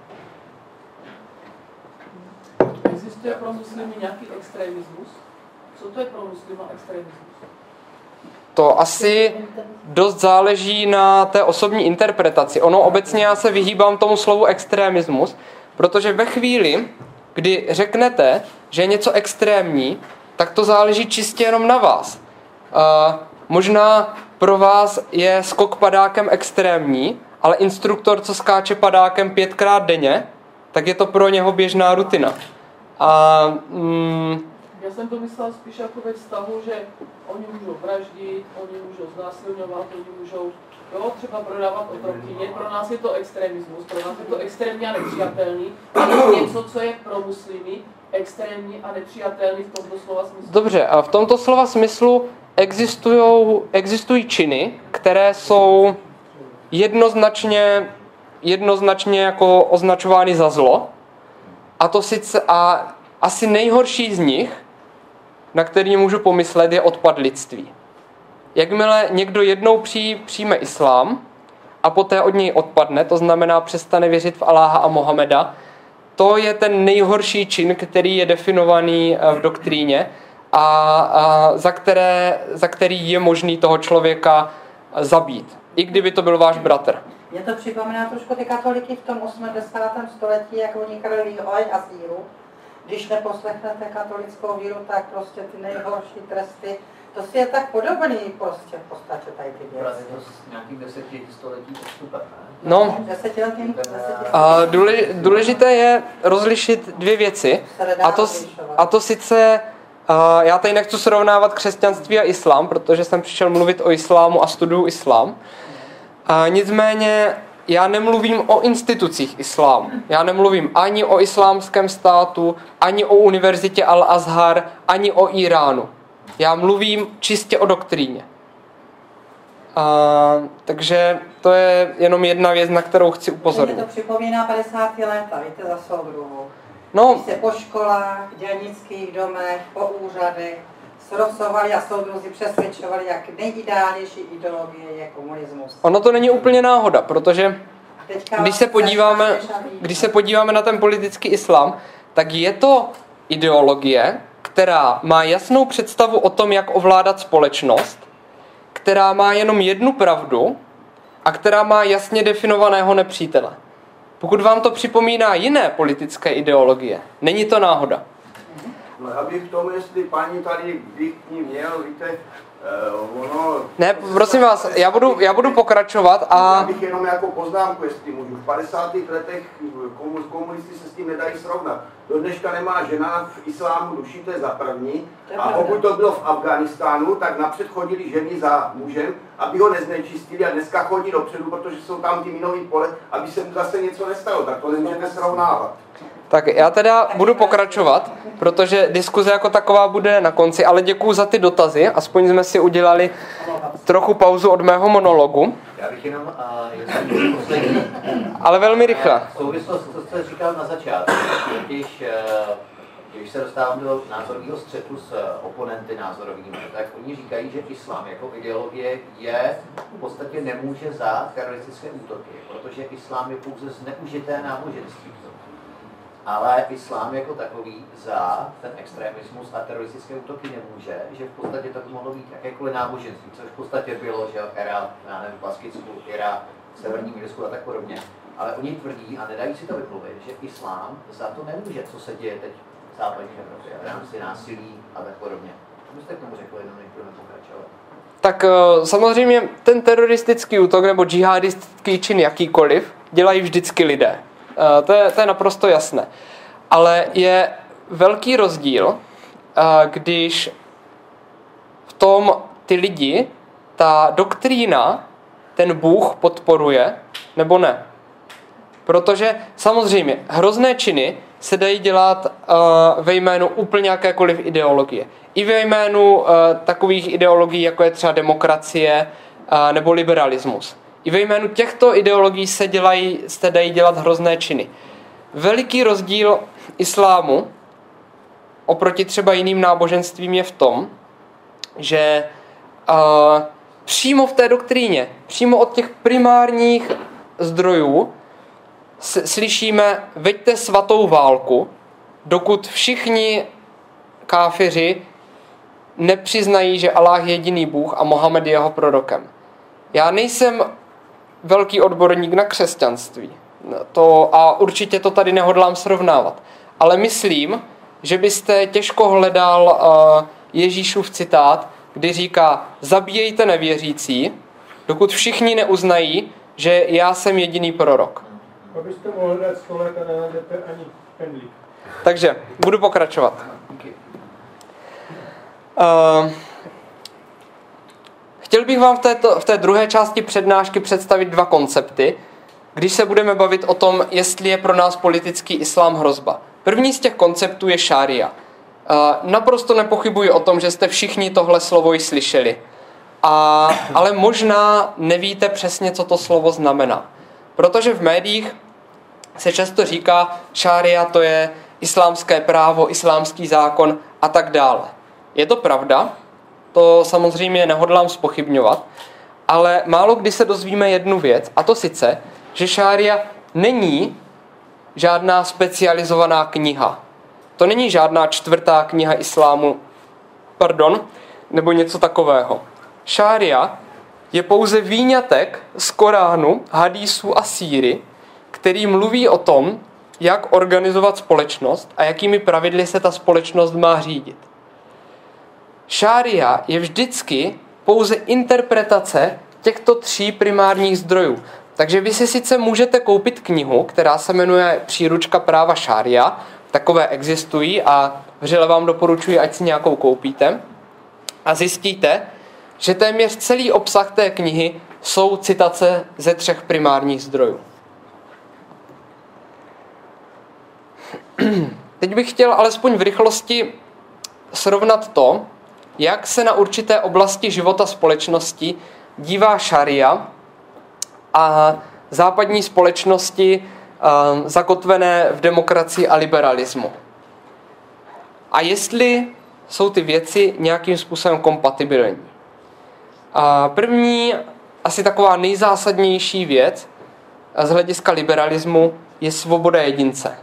Existuje pro muslimy nějaký extremismus? Co to je pro muslima extremismus? To asi dost záleží na té osobní interpretaci. Ono obecně já se vyhýbám tomu slovu extremismus, protože ve chvíli, kdy řeknete, že je něco extrémní, tak to záleží čistě jenom na vás. Uh, možná pro vás je skok padákem extrémní, ale instruktor, co skáče padákem pětkrát denně, tak je to pro něho běžná rutina. A, mm, já jsem to myslel spíš jako ve vztahu, že oni můžou vraždit, oni můžou znásilňovat, oni můžou jo, třeba prodávat otrokyně. Pro nás je to extremismus, pro nás je to extrémně a nepřijatelný. je něco, co je pro muslimy extrémní a nepřijatelný v tomto slova smyslu. Dobře, a v tomto slova smyslu existují, existují činy, které jsou jednoznačně, jednoznačně jako označovány za zlo. A to sice a asi nejhorší z nich, na který můžu pomyslet, je odpad lidství. Jakmile někdo jednou přij, přijme islám a poté od něj odpadne, to znamená přestane věřit v Aláha a Mohameda, to je ten nejhorší čin, který je definovaný eh, v doktríně a, a za, které, za který je možný toho člověka zabít, i kdyby to byl váš bratr. Mě to připomíná trošku ty katoliky v tom 80. století, jak oni krali olej a síru. Když neposlechnete katolickou víru, tak prostě ty nejhorší tresty to si je tak podobný prostě v podstatě tady ty věci. to s nějakých desetiletí století postupem, ne? No, a důležité je rozlišit dvě věci. A to, a to sice Uh, já tady nechci srovnávat křesťanství a islám, protože jsem přišel mluvit o islámu a studuju islám. Uh, nicméně já nemluvím o institucích islámu. Já nemluvím ani o islámském státu, ani o univerzitě Al-Azhar, ani o Iránu. Já mluvím čistě o doktríně. A, takže to je jenom jedna věc, na kterou chci upozornit. to připomíná 50. léta, víte, za soudruhu. No, Když se po školách, dělnických domech, po úřadech srosovali a soudruzi přesvědčovali, jak nejideálnější ideologie je komunismus. ono to není úplně náhoda, protože když se podíváme, když se podíváme na ten politický islám, tak je to ideologie, která má jasnou představu o tom, jak ovládat společnost, která má jenom jednu pravdu a která má jasně definovaného nepřítele. Pokud vám to připomíná jiné politické ideologie, není to náhoda. No já bych k tomu, jestli paní tady bych k ní měl, víte, uh, ono... Ne, prosím vás, já budu, já budu pokračovat Já a bych jenom jako poznámku, jestli můžu. V 50. letech komu- komunisti se s tím nedají srovnat. Do dneška nemá žena v islámu duši, to je za první. A pokud to bylo v Afganistánu, tak napřed chodili ženy za mužem, aby ho neznečistili a dneska chodí dopředu, protože jsou tam ty minový pole, aby se mu zase něco nestalo. Tak to nemůžete srovnávat. Tak já teda budu pokračovat, protože diskuze jako taková bude na konci, ale děkuji za ty dotazy, aspoň jsme si udělali trochu pauzu od mého monologu, Já bych jenom, poslední, ale velmi rychle. souvislost, co jste říkal na začátku, totiž, eh, když se dostávám do názorového střetu s eh, oponenty názorovými, tak oni říkají, že islám jako ideologie je v podstatě nemůže za teroristické útoky, protože islám je pouze zneužité náboženství. Ale islám jako takový za ten extremismus a teroristické útoky nemůže, že v podstatě to mohlo být jakékoliv náboženství, což v podstatě bylo, že era, já nevím, Baskicku, era v Severním Jirsku a tak podobně. Ale oni tvrdí a nedají si to vymluvit, že islám za to nemůže, co se děje teď v západní Evropě, v rámci násilí a tak podobně. Co byste k tomu řekli, jenom než budeme pokračovat? Tak eh, samozřejmě ten teroristický útok nebo džihadistický čin jakýkoliv dělají vždycky lidé. Eh, To je, to je naprosto jasné. Ale je velký rozdíl, eh, když v tom ty lidi, ta doktrína, ten Bůh podporuje, nebo ne. Protože samozřejmě hrozné činy se dají dělat uh, ve jménu úplně jakékoliv ideologie. I ve jménu uh, takových ideologií, jako je třeba demokracie uh, nebo liberalismus. I ve jménu těchto ideologií se, dělají, se dají dělat hrozné činy. Veliký rozdíl islámu oproti třeba jiným náboženstvím je v tom, že uh, přímo v té doktríně, přímo od těch primárních zdrojů slyšíme, veďte svatou válku, dokud všichni káfiři nepřiznají, že Allah je jediný Bůh a Mohamed je jeho prorokem. Já nejsem velký odborník na křesťanství. To, a určitě to tady nehodlám srovnávat. Ale myslím, že byste těžko hledal uh, Ježíšův citát, kdy říká, zabíjejte nevěřící, dokud všichni neuznají, že já jsem jediný prorok. Abyste mohli dát 100 let a nenajdete ani pendlík. Takže budu pokračovat. Uh, chtěl bych vám v, této, v té druhé části přednášky představit dva koncepty, když se budeme bavit o tom, jestli je pro nás politický islám hrozba. První z těch konceptů je šária. Uh, naprosto nepochybuji o tom, že jste všichni tohle slovo již slyšeli. A, ale možná nevíte přesně, co to slovo znamená. Protože v médiích se často říká, šária to je islámské právo, islámský zákon a tak dále. Je to pravda, to samozřejmě nehodlám spochybňovat, ale málo kdy se dozvíme jednu věc, a to sice, že šária není žádná specializovaná kniha. To není žádná čtvrtá kniha islámu, pardon, nebo něco takového. Šária je pouze výňatek z Koránu, hadísu a síry, který mluví o tom, jak organizovat společnost a jakými pravidly se ta společnost má řídit. Šária je vždycky pouze interpretace těchto tří primárních zdrojů. Takže vy si sice můžete koupit knihu, která se jmenuje Příručka práva šária, takové existují a vřele vám doporučuji, ať si nějakou koupíte. A zjistíte, že téměř celý obsah té knihy jsou citace ze třech primárních zdrojů. Teď bych chtěl alespoň v rychlosti srovnat to, jak se na určité oblasti života společnosti dívá šaria a západní společnosti um, zakotvené v demokracii a liberalismu. A jestli jsou ty věci nějakým způsobem kompatibilní. A první, asi taková nejzásadnější věc z hlediska liberalismu je svoboda jedince.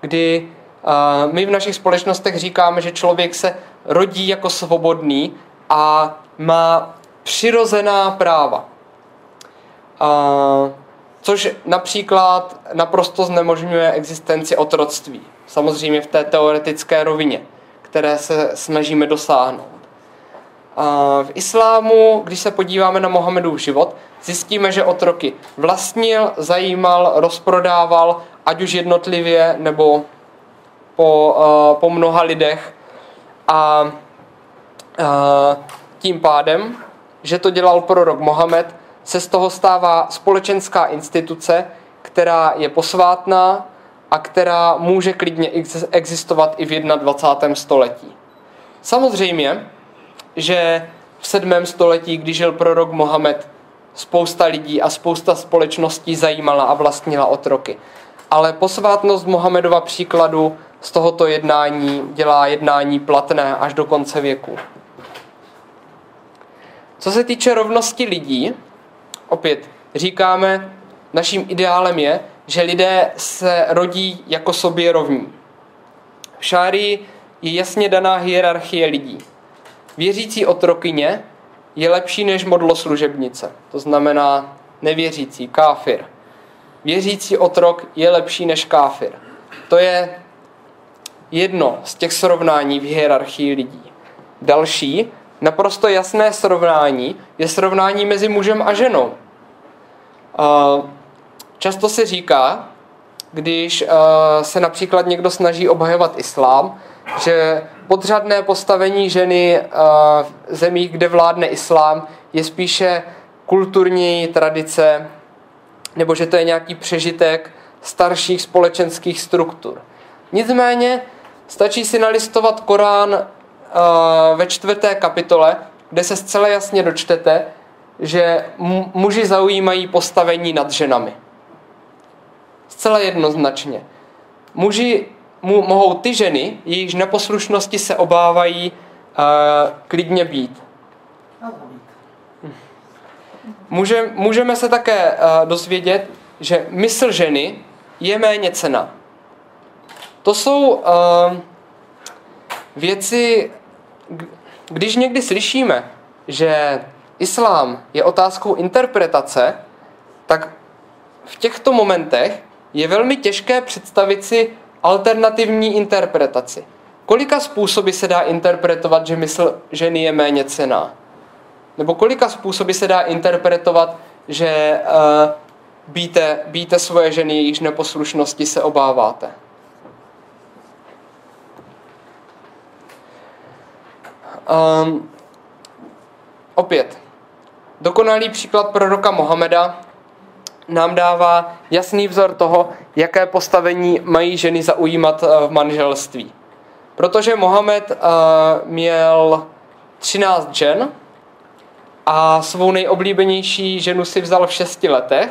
Kdy uh, my v našich společnostech říkáme, že člověk se rodí jako svobodný a má přirozená práva. Uh, což například naprosto znemožňuje existenci otroctví. Samozřejmě v té teoretické rovině, které se snažíme dosáhnout. V islámu, když se podíváme na Mohamedův život, zjistíme, že otroky vlastnil, zajímal, rozprodával, ať už jednotlivě nebo po, po mnoha lidech. A tím pádem, že to dělal prorok Mohamed, se z toho stává společenská instituce, která je posvátná a která může klidně existovat i v 21. století. Samozřejmě, že v 7. století, když žil prorok Mohamed, spousta lidí a spousta společností zajímala a vlastnila otroky. Ale posvátnost Mohamedova příkladu z tohoto jednání dělá jednání platné až do konce věku. Co se týče rovnosti lidí, opět říkáme, naším ideálem je, že lidé se rodí jako sobě rovní. V šárii je jasně daná hierarchie lidí. Věřící otrokyně je lepší než modloslužebnice, to znamená nevěřící, káfir. Věřící otrok je lepší než káfir. To je jedno z těch srovnání v hierarchii lidí. Další, naprosto jasné srovnání, je srovnání mezi mužem a ženou. Často se říká, když se například někdo snaží obhajovat islám, že podřadné postavení ženy v zemích, kde vládne islám, je spíše kulturní tradice, nebo že to je nějaký přežitek starších společenských struktur. Nicméně stačí si nalistovat Korán ve čtvrté kapitole, kde se zcela jasně dočtete, že muži zaujímají postavení nad ženami. Zcela jednoznačně. Muži mu, mohou ty ženy, jejichž neposlušnosti se obávají, uh, klidně být. Může, můžeme se také uh, dozvědět, že mysl ženy je méně cena. To jsou uh, věci, když někdy slyšíme, že islám je otázkou interpretace, tak v těchto momentech je velmi těžké představit si alternativní interpretaci. Kolika způsoby se dá interpretovat, že mysl ženy je méně cená? Nebo kolika způsoby se dá interpretovat, že uh, bíte, bíte svoje ženy, jejichž neposlušnosti se obáváte? Um, opět, dokonalý příklad proroka Mohameda nám dává jasný vzor toho, jaké postavení mají ženy zaujímat eh, v manželství. Protože Mohamed uh, měl 13 žen a svou nejoblíbenější ženu si vzal v 6 letech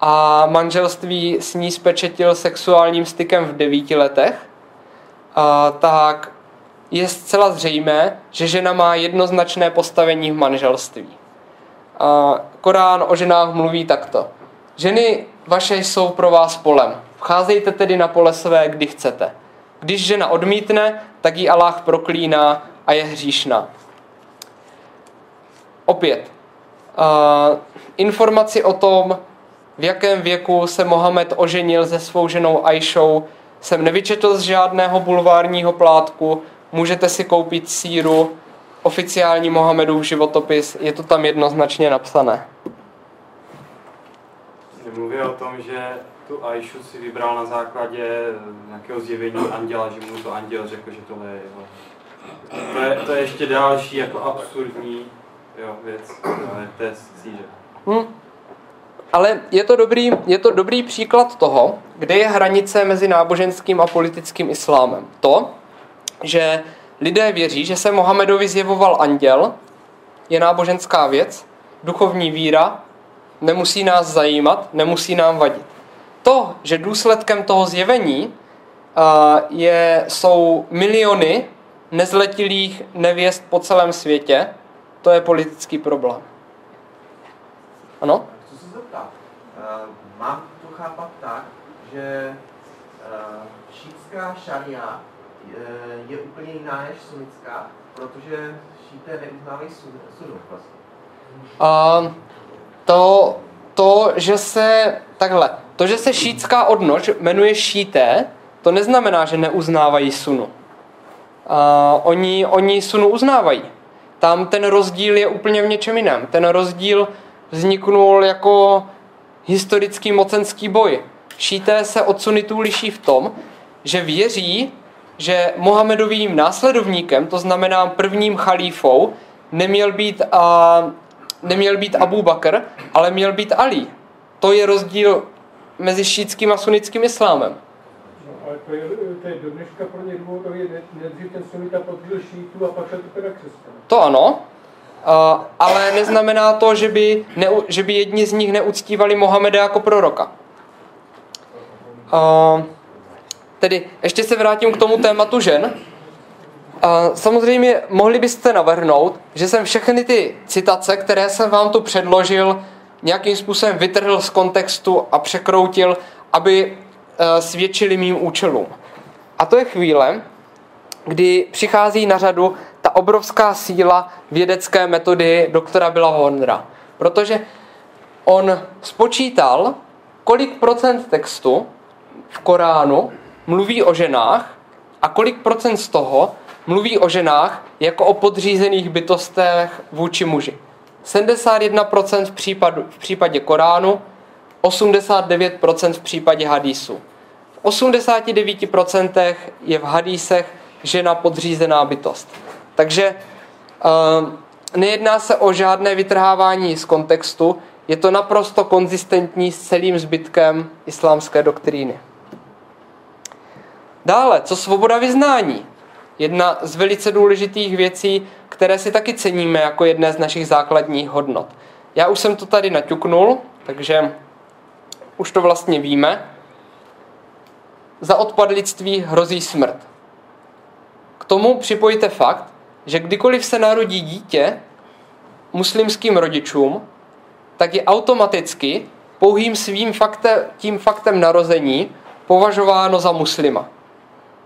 a manželství s ní spečetil sexuálním stykem v 9 letech, uh, tak je zcela zřejmé, že žena má jednoznačné postavení v manželství. Korán o ženách mluví takto. Ženy vaše jsou pro vás polem. Vcházejte tedy na pole své, kdy chcete. Když žena odmítne, tak ji Allah proklíná a je hříšná. Opět, uh, informaci o tom, v jakém věku se Mohamed oženil se svou ženou Aishou, jsem nevyčetl z žádného bulvárního plátku, můžete si koupit síru, oficiální Mohamedův životopis, je to tam jednoznačně napsané. Mluví o tom, že tu Aishu si vybral na základě nějakého zjevení anděla, že mu to anděl řekl, že tohle je jeho. To je, to je ještě další jako absurdní jo, věc, ale to je síře. Hmm. Ale je to, dobrý, je to dobrý příklad toho, kde je hranice mezi náboženským a politickým islámem. To, že lidé věří, že se Mohamedovi zjevoval anděl, je náboženská věc, duchovní víra, nemusí nás zajímat, nemusí nám vadit. To, že důsledkem toho zjevení je, jsou miliony nezletilých nevěst po celém světě, to je politický problém. Ano? Chci se zeptat, uh, mám to chápat tak, že uh, šítská šaria je, je úplně jiná než sunická, protože šíté neuznávají sunu vlastně. Uh, to, to, že se takhle, to, že se šítská odnož jmenuje šíté, to neznamená, že neuznávají sunu. Uh, oni, oni sunu uznávají. Tam ten rozdíl je úplně v něčem jiném. Ten rozdíl vzniknul jako historický mocenský boj. Šíté se od sunitů liší v tom, že věří, že Mohamedovým následovníkem, to znamená prvním chalífou, neměl být, a, neměl být Abu Bakr, ale měl být Ali. To je rozdíl mezi šítským a sunnickým islámem. No, ale to je, to je do dneška pro ně důvodově, nejdřív ten sunita podříl šítu a pak se to teda křesťan. To ano, Uh, ale neznamená to, že by, ne, že by jedni z nich neuctívali Mohameda jako proroka. Uh, tedy ještě se vrátím k tomu tématu žen. Uh, samozřejmě mohli byste navrhnout, že jsem všechny ty citace, které jsem vám tu předložil, nějakým způsobem vytrhl z kontextu a překroutil, aby uh, svědčili mým účelům. A to je chvíle, kdy přichází na řadu ta obrovská síla vědecké metody doktora Billa Hornera. Protože on spočítal, kolik procent textu v Koránu mluví o ženách a kolik procent z toho mluví o ženách jako o podřízených bytostech vůči muži. 71% v, případu, v případě Koránu, 89% v případě hadísu. V 89% je v hadísech žena podřízená bytost. Takže uh, nejedná se o žádné vytrhávání z kontextu, je to naprosto konzistentní s celým zbytkem islámské doktríny. Dále, co svoboda vyznání? Jedna z velice důležitých věcí, které si taky ceníme jako jedné z našich základních hodnot. Já už jsem to tady naťuknul, takže už to vlastně víme. Za odpadlictví hrozí smrt. K tomu připojte fakt, že kdykoliv se narodí dítě muslimským rodičům, tak je automaticky pouhým svým faktem, tím faktem narození považováno za muslima.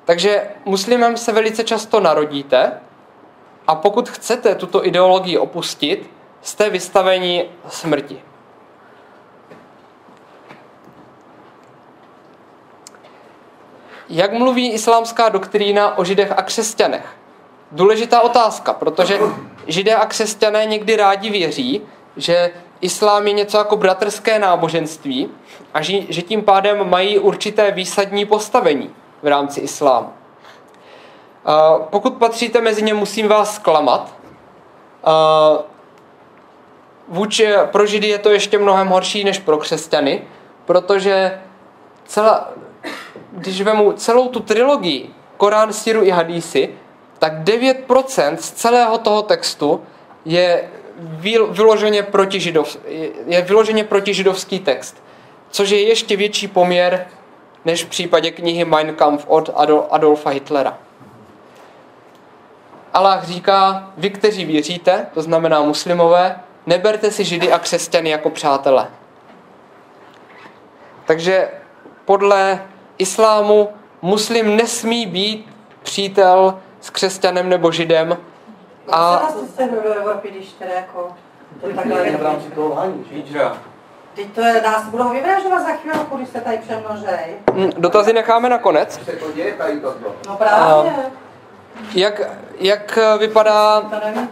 Takže muslimem se velice často narodíte a pokud chcete tuto ideologii opustit, jste vystaveni smrti. Jak mluví islámská doktrína o židech a křesťanech? Důležitá otázka, protože židé a křesťané někdy rádi věří, že islám je něco jako bratrské náboženství a že, tím pádem mají určité výsadní postavení v rámci islámu. Pokud patříte mezi ně, musím vás zklamat. Vůči, pro židy je to ještě mnohem horší než pro křesťany, protože celá, když vemu celou tu trilogii, Korán, Siru i Hadísy, tak 9% z celého toho textu je vyloženě proti, židov, je vyloženě proti židovský text, což je ještě větší poměr než v případě knihy Mein Kampf od Adolfa Hitlera. Allah říká, vy, kteří věříte, to znamená muslimové, neberte si židy a křesťany jako přátelé. Takže podle islámu muslim nesmí být přítel s křesťanem nebo židem. A... se do Evropy, když teda jako... v rámci toho lhaní, Teď to je, nás budou vyvražovat za chvilku, když se tady přemnožej. Hm, dotazy necháme na konec. Se to děje tady toto. No právě. Jak, jak vypadá,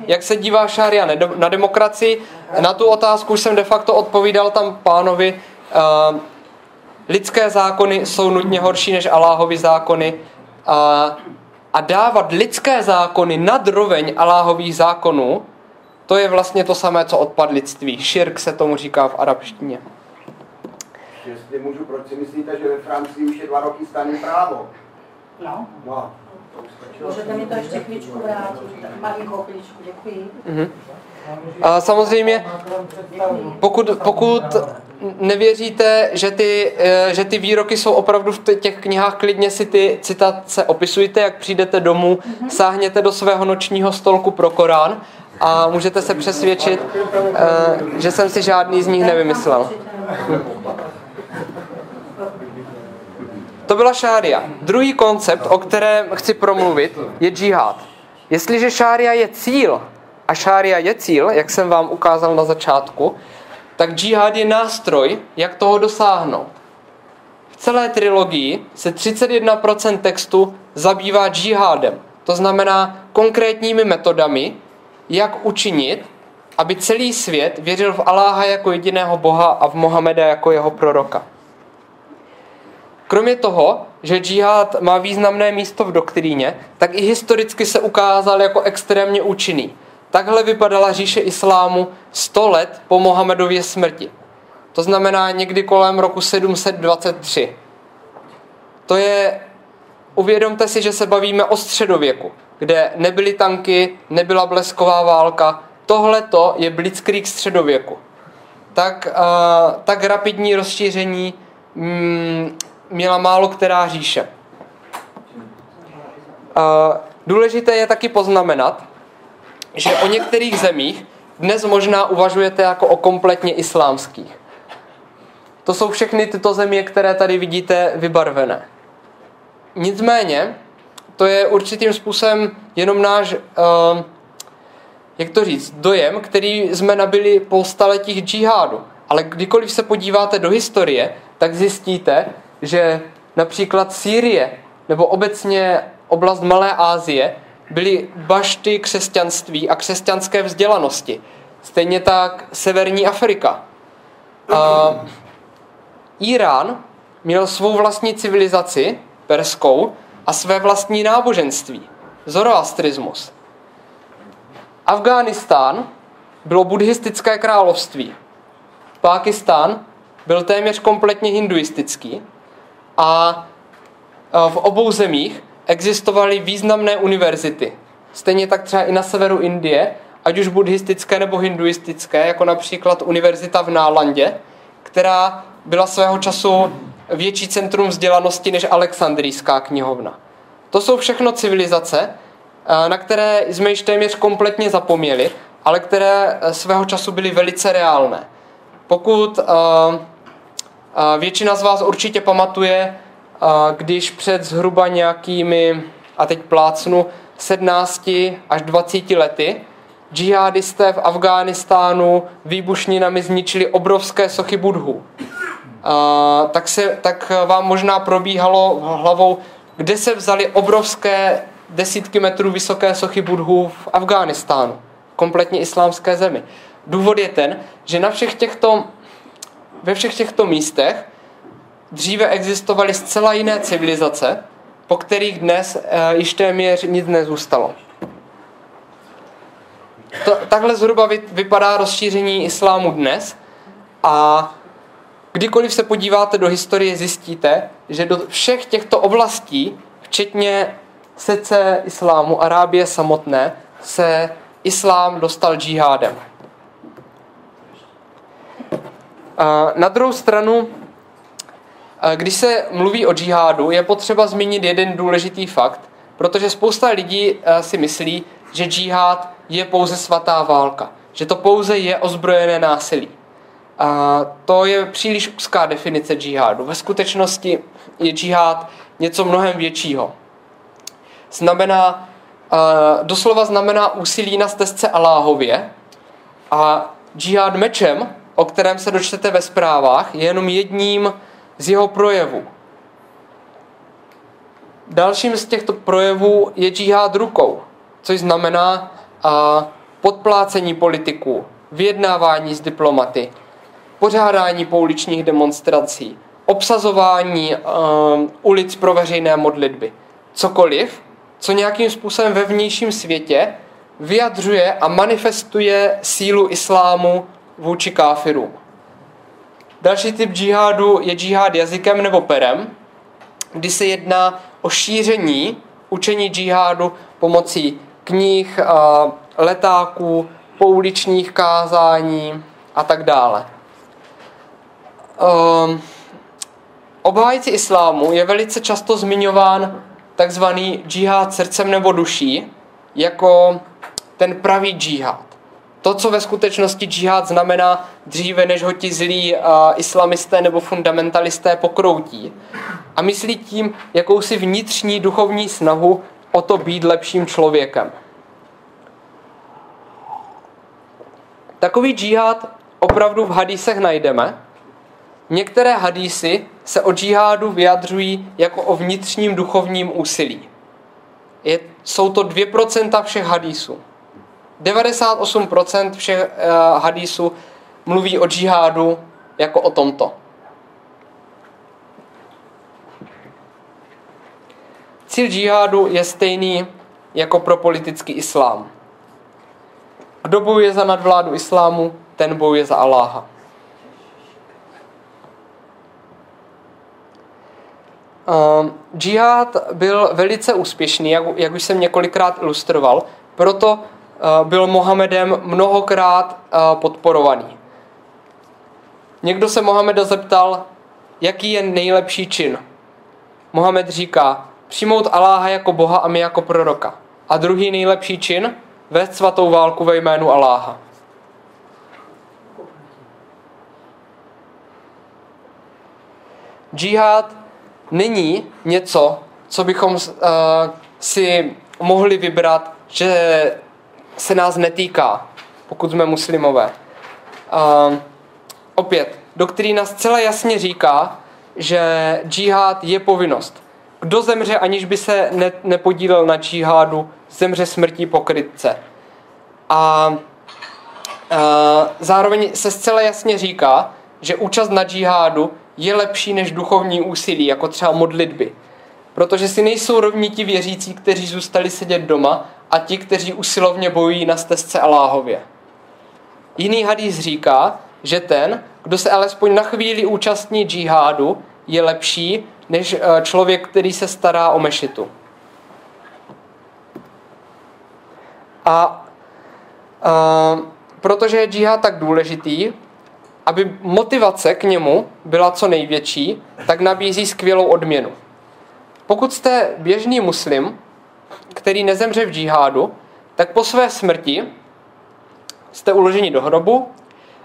jak se dívá Šária na demokracii? Na tu otázku už jsem de facto odpovídal tam pánovi. Uh, lidské zákony jsou nutně horší než Aláhovy zákony. Uh, a dávat lidské zákony nad roveň Aláhových zákonů, to je vlastně to samé, co odpadlictví. Širk se tomu říká v arabštině. Jestli můžu, proč si myslíte, že ve Francii už je dva roky staný právo? No. Můžete mi to ještě chvíličku vrátit? Malinkou chvíličku, děkuji. A samozřejmě, pokud, pokud nevěříte, že ty, eh, že ty výroky jsou opravdu v těch knihách, klidně si ty citace opisujte, jak přijdete domů, sáhněte do svého nočního stolku pro Korán a můžete se přesvědčit, eh, že jsem si žádný z nich nevymyslel. To byla šária. Druhý koncept, o kterém chci promluvit, je džihad. Jestliže šária je cíl, a šária je cíl, jak jsem vám ukázal na začátku, tak džihad je nástroj, jak toho dosáhnout. V celé trilogii se 31% textu zabývá džihádem. To znamená konkrétními metodami, jak učinit, aby celý svět věřil v Aláha jako jediného Boha a v Mohameda jako jeho proroka. Kromě toho, že džihad má významné místo v doktríně, tak i historicky se ukázal jako extrémně účinný. Takhle vypadala říše islámu 100 let po Mohamedově smrti. To znamená někdy kolem roku 723. To je, uvědomte si, že se bavíme o středověku, kde nebyly tanky, nebyla blesková válka. Tohle to je blitzkrieg středověku. Tak, uh, tak rapidní rozšíření mm, měla málo která říše. Uh, důležité je taky poznamenat, že o některých zemích dnes možná uvažujete jako o kompletně islámských. To jsou všechny tyto země, které tady vidíte vybarvené. Nicméně, to je určitým způsobem jenom náš, uh, jak to říct, dojem, který jsme nabili po staletích džihádu. Ale kdykoliv se podíváte do historie, tak zjistíte, že například Sýrie nebo obecně oblast Malé Asie byly bašty křesťanství a křesťanské vzdělanosti. Stejně tak Severní Afrika. A Irán měl svou vlastní civilizaci, perskou, a své vlastní náboženství, zoroastrismus. Afghánistán bylo buddhistické království. Pákistán byl téměř kompletně hinduistický a v obou zemích existovaly významné univerzity. Stejně tak třeba i na severu Indie, ať už buddhistické nebo hinduistické, jako například univerzita v Nálandě, která byla svého času větší centrum vzdělanosti než Alexandrijská knihovna. To jsou všechno civilizace, na které jsme již téměř kompletně zapomněli, ale které svého času byly velice reálné. Pokud většina z vás určitě pamatuje, když před zhruba nějakými, a teď plácnu, 17 až 20 lety, džihadisté v Afghánistánu výbušninami zničili obrovské sochy budhů. Tak, se, tak vám možná probíhalo hlavou, kde se vzali obrovské desítky metrů vysoké sochy budhů v Afghánistánu, kompletně islámské zemi. Důvod je ten, že na všech těchto, ve všech těchto místech dříve existovaly zcela jiné civilizace, po kterých dnes e, již téměř nic nezůstalo. To, takhle zhruba vy, vypadá rozšíření islámu dnes a kdykoliv se podíváte do historie, zjistíte, že do všech těchto oblastí, včetně srdce islámu, Arábie samotné, se islám dostal džihádem. Na druhou stranu, když se mluví o džihádu, je potřeba zmínit jeden důležitý fakt, protože spousta lidí si myslí, že džihad je pouze svatá válka, že to pouze je ozbrojené násilí. A to je příliš úzká definice džihádu. Ve skutečnosti je džihad něco mnohem většího. Znamená, doslova znamená úsilí na stezce Aláhově a džihad mečem, o kterém se dočtete ve zprávách, je jenom jedním z jeho projevů. Dalším z těchto projevů je džihad rukou, což znamená podplácení politiků, vyjednávání s diplomaty, pořádání pouličních demonstrací, obsazování um, ulic pro veřejné modlitby. Cokoliv, co nějakým způsobem ve vnějším světě vyjadřuje a manifestuje sílu islámu vůči káfirům. Další typ džihádu je džihád jazykem nebo perem, kdy se jedná o šíření učení džihádu pomocí knih, letáků, pouličních kázání a tak dále. Um, obhájci islámu je velice často zmiňován takzvaný džihad srdcem nebo duší jako ten pravý džihad. To, co ve skutečnosti džihad znamená dříve, než ho ti zlí uh, islamisté nebo fundamentalisté pokroutí. A myslí tím jakousi vnitřní duchovní snahu o to být lepším člověkem. Takový džihad opravdu v hadísech najdeme. Některé hadísy se o džihádu vyjadřují jako o vnitřním duchovním úsilí. Je, jsou to 2% všech hadísů. 98% všech uh, hadísů mluví o džihádu jako o tomto. Cíl džihádu je stejný jako pro politický islám. Kdo bojuje za nadvládu islámu, ten bojuje za Aláha. Džihad byl velice úspěšný, jak, jak už jsem několikrát ilustroval, proto uh, byl Mohamedem mnohokrát uh, podporovaný. Někdo se Mohameda zeptal, jaký je nejlepší čin. Mohamed říká, přijmout Aláha jako Boha a my jako proroka. A druhý nejlepší čin, vést svatou válku ve jménu Aláha. Džihad není něco, co bychom uh, si mohli vybrat, že se nás netýká, pokud jsme muslimové. Uh, opět, doktrína zcela jasně říká, že džihad je povinnost. Kdo zemře, aniž by se ne, nepodílel na džihádu, zemře smrtí pokrytce. A, a zároveň se zcela jasně říká, že účast na džihádu je lepší než duchovní úsilí, jako třeba modlitby. Protože si nejsou rovní ti věřící, kteří zůstali sedět doma a ti, kteří usilovně bojují na stezce Aláhově. Jiný hadís říká, že ten, kdo se alespoň na chvíli účastní džihádu, je lepší než eh, člověk, který se stará o mešitu. A uh, protože je džihad tak důležitý, aby motivace k němu byla co největší, tak nabízí skvělou odměnu. Pokud jste běžný muslim, který nezemře v džihádu, tak po své smrti jste uloženi do hrobu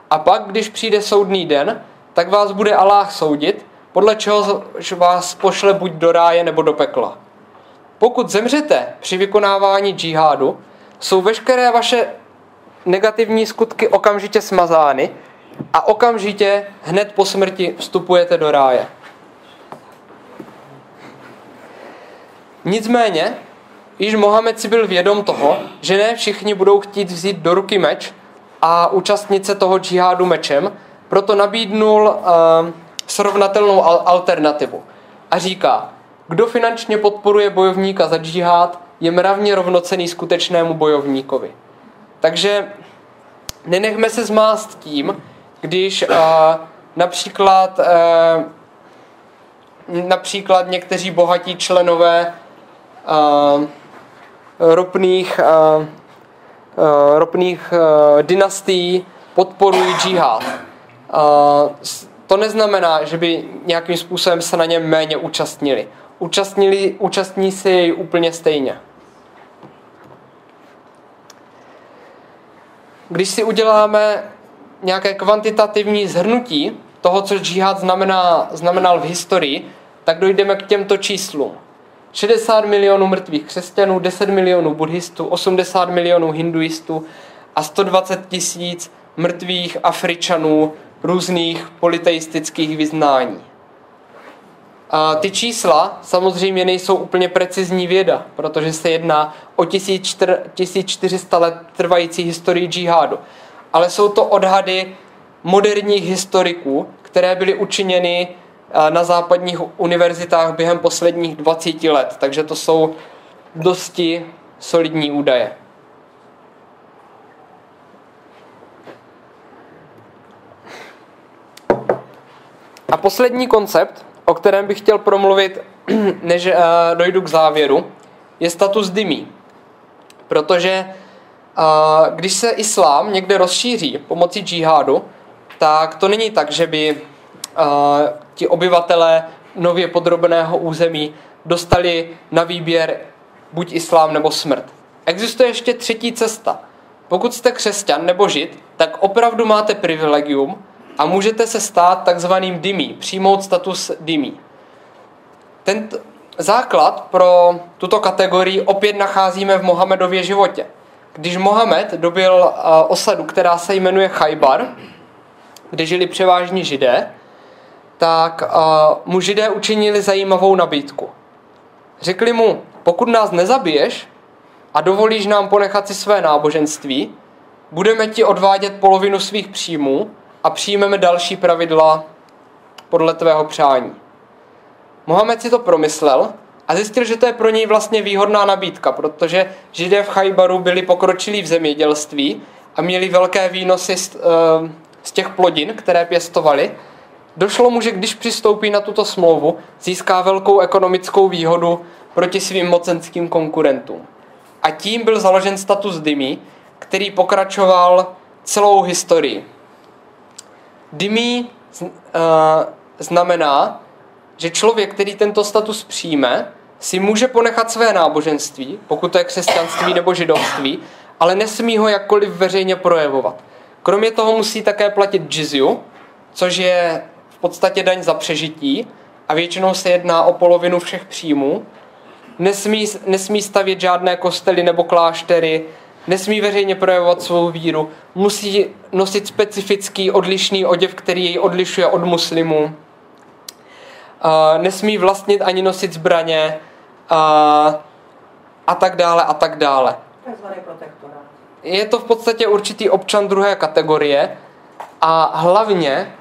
a pak, když přijde soudný den, tak vás bude Aláh soudit, podle čeho vás pošle buď do ráje nebo do pekla. Pokud zemřete při vykonávání džihádu, jsou veškeré vaše negativní skutky okamžitě smazány a okamžitě hned po smrti vstupujete do ráje. Nicméně, již Mohamed si byl vědom toho, že ne všichni budou chtít vzít do ruky meč a účastnit se toho džihádu mečem, proto nabídnul uh, srovnatelnou alternativu. A říká, kdo finančně podporuje bojovníka za džihad, je mravně rovnocený skutečnému bojovníkovi. Takže nenechme se zmást tím, když uh, například uh, například někteří bohatí členové uh, ropných, uh, uh, ropných uh, dynastií podporují džihad. Uh, to neznamená, že by nějakým způsobem se na něm méně účastnili. Účastnili, účastní si jej úplně stejně. Když si uděláme nějaké kvantitativní zhrnutí toho, co džihad znamená, znamenal v historii, tak dojdeme k těmto číslům. 60 milionů mrtvých křesťanů, 10 milionů buddhistů, 80 milionů hinduistů a 120 tisíc mrtvých Afričanů různých politeistických vyznání. A ty čísla samozřejmě nejsou úplně precizní věda, protože se jedná o 1400 let trvající historii džihádu. Ale jsou to odhady moderních historiků, které byly učiněny na západních univerzitách během posledních 20 let. Takže to jsou dosti solidní údaje. A poslední koncept, o kterém bych chtěl promluvit, než uh, dojdu k závěru, je status dymí. Protože uh, když se islám někde rozšíří pomocí džihádu, tak to není tak, že by ti obyvatelé nově podrobeného území dostali na výběr buď islám nebo smrt. Existuje ještě třetí cesta. Pokud jste křesťan nebo žid, tak opravdu máte privilegium a můžete se stát takzvaným dymí, přijmout status dymí. Ten základ pro tuto kategorii opět nacházíme v Mohamedově životě. Když Mohamed dobil osadu, která se jmenuje Chajbar, kde žili převážně židé, tak mu židé učinili zajímavou nabídku. Řekli mu, pokud nás nezabiješ a dovolíš nám ponechat si své náboženství, budeme ti odvádět polovinu svých příjmů a přijmeme další pravidla podle tvého přání. Mohamed si to promyslel a zjistil, že to je pro něj vlastně výhodná nabídka, protože židé v Chajbaru byli pokročilí v zemědělství a měli velké výnosy z, eh, z těch plodin, které pěstovali. Došlo mu, že když přistoupí na tuto smlouvu, získá velkou ekonomickou výhodu proti svým mocenským konkurentům. A tím byl založen status Dymi, který pokračoval celou historii. Dymi uh, znamená, že člověk, který tento status přijme, si může ponechat své náboženství, pokud to je křesťanství nebo židovství, ale nesmí ho jakkoliv veřejně projevovat. Kromě toho musí také platit džizju, což je v podstatě daň za přežití a většinou se jedná o polovinu všech příjmů. Nesmí, nesmí stavět žádné kostely nebo kláštery, nesmí veřejně projevovat svou víru, musí nosit specifický odlišný oděv, který jej odlišuje od muslimů. Uh, nesmí vlastnit ani nosit zbraně uh, a tak dále a tak dále. Je to v podstatě určitý občan druhé kategorie a hlavně,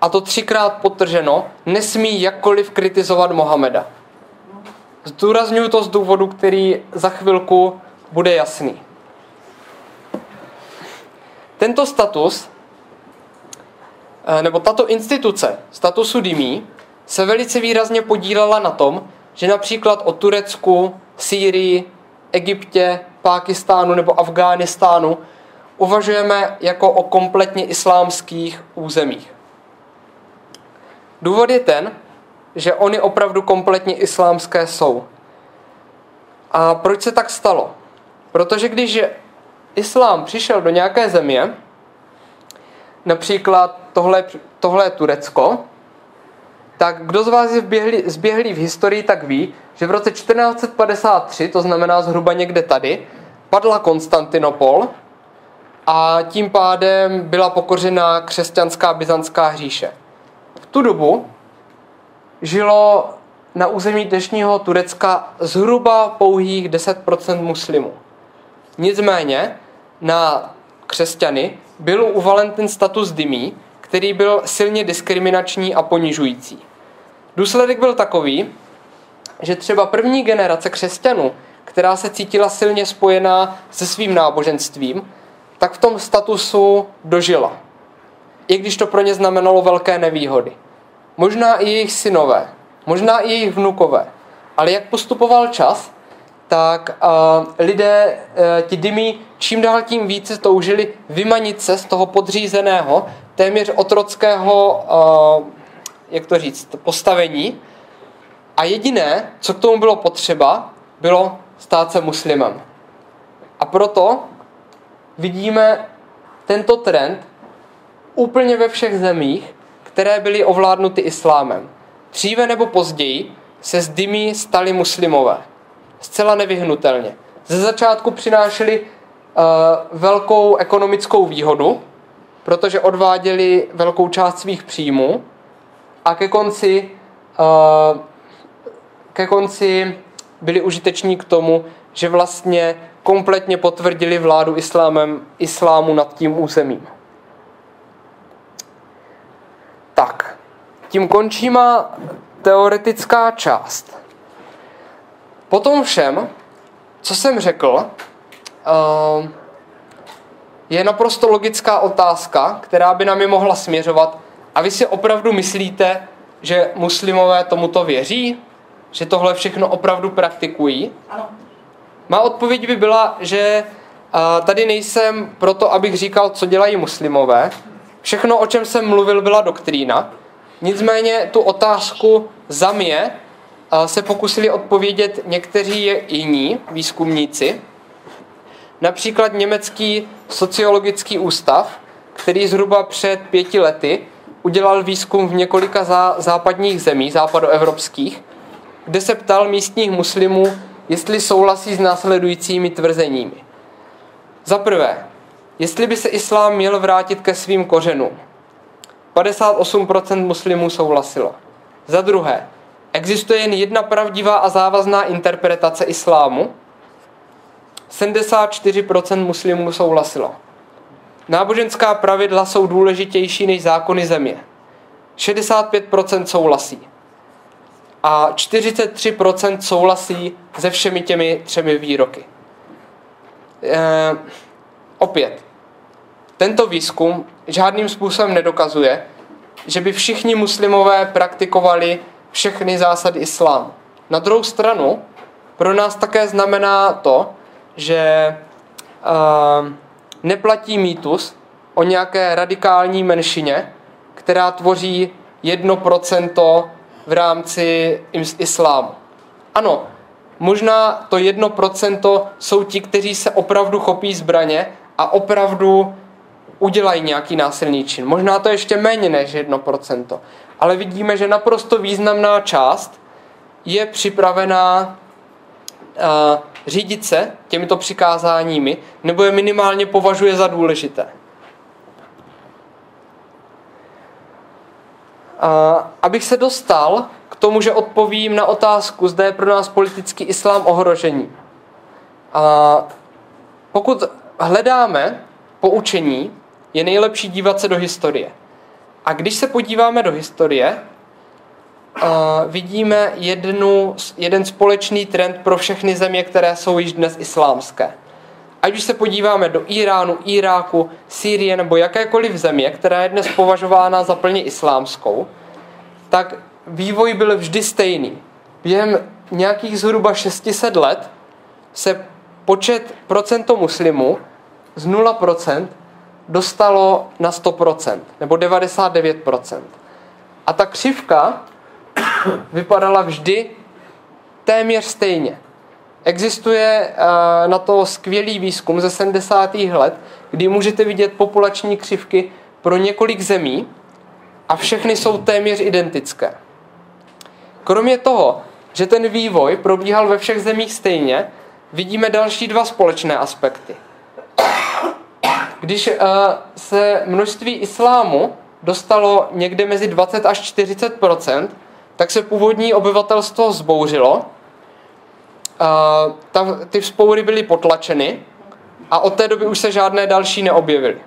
a to třikrát potrženo, nesmí jakkoliv kritizovat Mohameda. Zdůraznuju to z důvodu, který za chvilku bude jasný. Tento status, eh, nebo tato instituce statusu Dimí, se velice výrazně podílela na tom, že například o Turecku, Sýrii, Egyptě, Pákistánu nebo Afghánistánu uvažujeme jako o kompletně islámských územích. Důvod je ten, že oni opravdu kompletně islámské jsou. A proč se tak stalo? Protože když islám přišel do nějaké země, například tohle, tohle je Turecko, tak kdo z vás je zběhlý, zběhlý v historii, tak ví, že v roce 1453, to znamená zhruba někde tady, padla Konstantinopol a tím pádem byla pokořena křesťanská byzantská hříše. V tu dobu žilo na území dnešního Turecka zhruba pouhých 10% muslimů. Nicméně na křesťany byl uvalen ten status dymí, který byl silně diskriminační a ponižující. Důsledek byl takový, že třeba první generace křesťanů, která se cítila silně spojená se svým náboženstvím, tak v tom statusu dožila. I když to pro ně znamenalo velké nevýhody. Možná i jejich synové, možná i jejich vnukové. Ale jak postupoval čas, tak uh, lidé, uh, ti dymy, čím dál tím více toužili vymanit se z toho podřízeného, téměř otrockého, uh, jak to říct, postavení. A jediné, co k tomu bylo potřeba, bylo stát se muslimem. A proto vidíme tento trend úplně ve všech zemích, které byly ovládnuty islámem. Dříve nebo později se z dymí stali muslimové zcela nevyhnutelně. Ze začátku přinášeli uh, velkou ekonomickou výhodu, protože odváděli velkou část svých příjmů a ke konci, uh, ke konci byli užiteční k tomu, že vlastně kompletně potvrdili vládu islámem, islámu nad tím územím. Tak, tím končí má teoretická část. Po tom všem, co jsem řekl, uh, je naprosto logická otázka, která by nám je mohla směřovat. A vy si opravdu myslíte, že muslimové tomuto věří? Že tohle všechno opravdu praktikují? Ano. Má odpověď by byla, že tady nejsem proto, abych říkal, co dělají muslimové. Všechno, o čem jsem mluvil, byla doktrína. Nicméně tu otázku za mě se pokusili odpovědět někteří jiní výzkumníci. Například německý sociologický ústav, který zhruba před pěti lety udělal výzkum v několika zá, západních zemí, západoevropských, kde se ptal místních muslimů, jestli souhlasí s následujícími tvrzeními. Za prvé, jestli by se islám měl vrátit ke svým kořenům. 58% muslimů souhlasilo. Za druhé, existuje jen jedna pravdivá a závazná interpretace islámu. 74% muslimů souhlasilo. Náboženská pravidla jsou důležitější než zákony země. 65% souhlasí. A 43% souhlasí se všemi těmi třemi výroky. E, opět, tento výzkum žádným způsobem nedokazuje, že by všichni muslimové praktikovali všechny zásady islámu. Na druhou stranu, pro nás také znamená to, že uh, neplatí mýtus o nějaké radikální menšině, která tvoří 1% v rámci islámu. Ano, možná to 1% jsou ti, kteří se opravdu chopí zbraně a opravdu udělají nějaký násilný čin. Možná to ještě méně než 1%. Ale vidíme, že naprosto významná část je připravená uh, řídit se těmito přikázáními, nebo je minimálně považuje za důležité. Uh, abych se dostal k tomu, že odpovím na otázku, zda je pro nás politický islám ohrožení. Uh, pokud hledáme poučení, je nejlepší dívat se do historie. A když se podíváme do historie, vidíme jednu, jeden společný trend pro všechny země, které jsou již dnes islámské. Ať už se podíváme do Iránu, Iráku, Sýrie nebo jakékoliv země, která je dnes považována za plně islámskou, tak vývoj byl vždy stejný. Během nějakých zhruba 600 let se počet procento muslimů z 0% dostalo na 100% nebo 99%. A ta křivka vypadala vždy téměř stejně. Existuje uh, na to skvělý výzkum ze 70. let, kdy můžete vidět populační křivky pro několik zemí a všechny jsou téměř identické. Kromě toho, že ten vývoj probíhal ve všech zemích stejně, vidíme další dva společné aspekty. Když uh, se množství islámu dostalo někde mezi 20 až 40 tak se původní obyvatelstvo zbouřilo. Uh, ta, ty vzpoury byly potlačeny a od té doby už se žádné další neobjevily.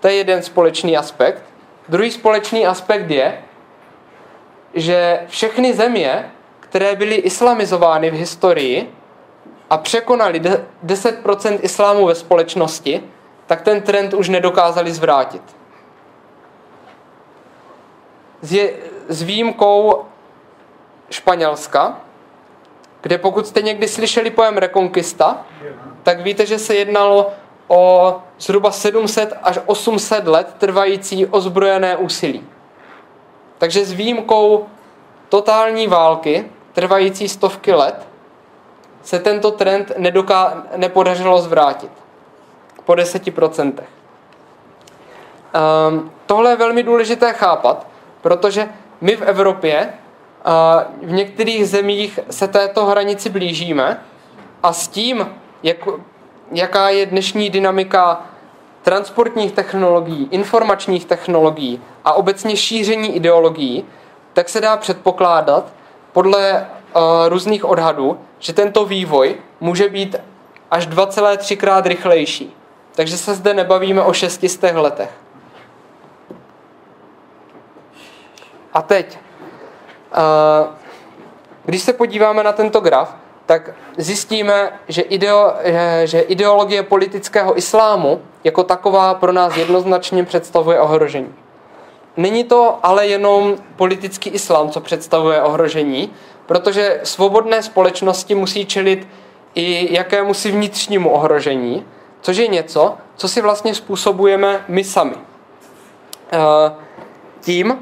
To je jeden společný aspekt. Druhý společný aspekt je, že všechny země, které byly islamizovány v historii a překonali 10% islámu ve společnosti, tak ten trend už nedokázali zvrátit. S, výjimkou Španělska, kde pokud jste někdy slyšeli pojem rekonkista, tak víte, že se jednalo o zhruba 700 až 800 let trvající ozbrojené úsilí. Takže s výjimkou totální války, trvající stovky let, se tento trend nedoká- nepodařilo zvrátit po 10%. Um, ehm, tohle je velmi důležité chápat, protože my v Evropě v některých zemích se této hranici blížíme a s tím, jak, jaká je dnešní dynamika transportních technologií, informačních technologií a obecně šíření ideologií, tak se dá předpokládat podle uh, různých odhadů, že tento vývoj může být až 2,3 krát rychlejší. Takže se zde nebavíme o 600 letech. A teď, uh, když se podíváme na tento graf, tak zjistíme, že, ideo, že ideologie politického islámu jako taková pro nás jednoznačně představuje ohrožení. není to ale jenom politický islám, co představuje ohrožení, protože svobodné společnosti musí čelit i jakému si vnitřnímu ohrožení, což je něco, co si vlastně způsobujeme my sami. Eh, tím,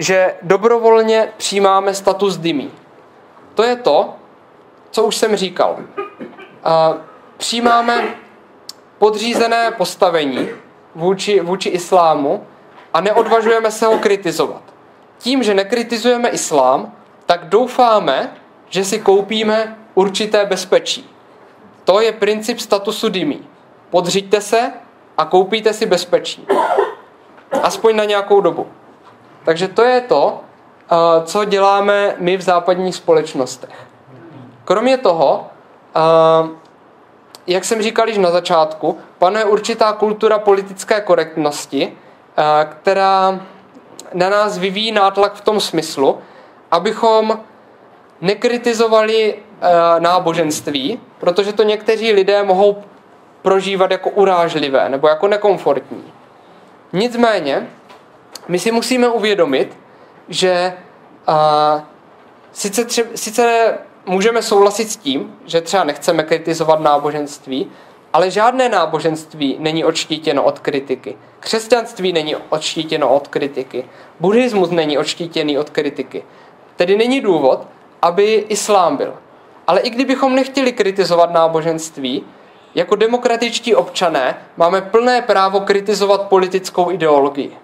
že dobrovolně přijímáme status dymí. To je to, co už jsem říkal. Přijímáme podřízené postavení vůči, vůči islámu a neodvažujeme se ho kritizovat. Tím, že nekritizujeme islám, tak doufáme, že si koupíme určité bezpečí. To je princip statusu dymí. Podřiďte se a koupíte si bezpečí. Aspoň na nějakou dobu. Takže to je to, eh, co děláme my v západních společnostech. Kromě toho, eh, jak jsem říkal již na začátku, panuje určitá kultura politické korektnosti, eh, která na nás vyvíjí nátlak v tom smyslu, abychom nekritizovali náboženství, protože to někteří lidé mohou prožívat jako urážlivé nebo jako nekomfortní. Nicméně, my si musíme uvědomit, že a, sice, tře- sice můžeme souhlasit s tím, že třeba nechceme kritizovat náboženství, ale žádné náboženství není odštítěno od kritiky. Křesťanství není odštítěno od kritiky. Buddhismus není odštítěný od kritiky. Tedy není důvod, aby islám byl. Ale i kdybychom nechtěli kritizovat náboženství, jako demokratičtí občané máme plné právo kritizovat politickou ideologii.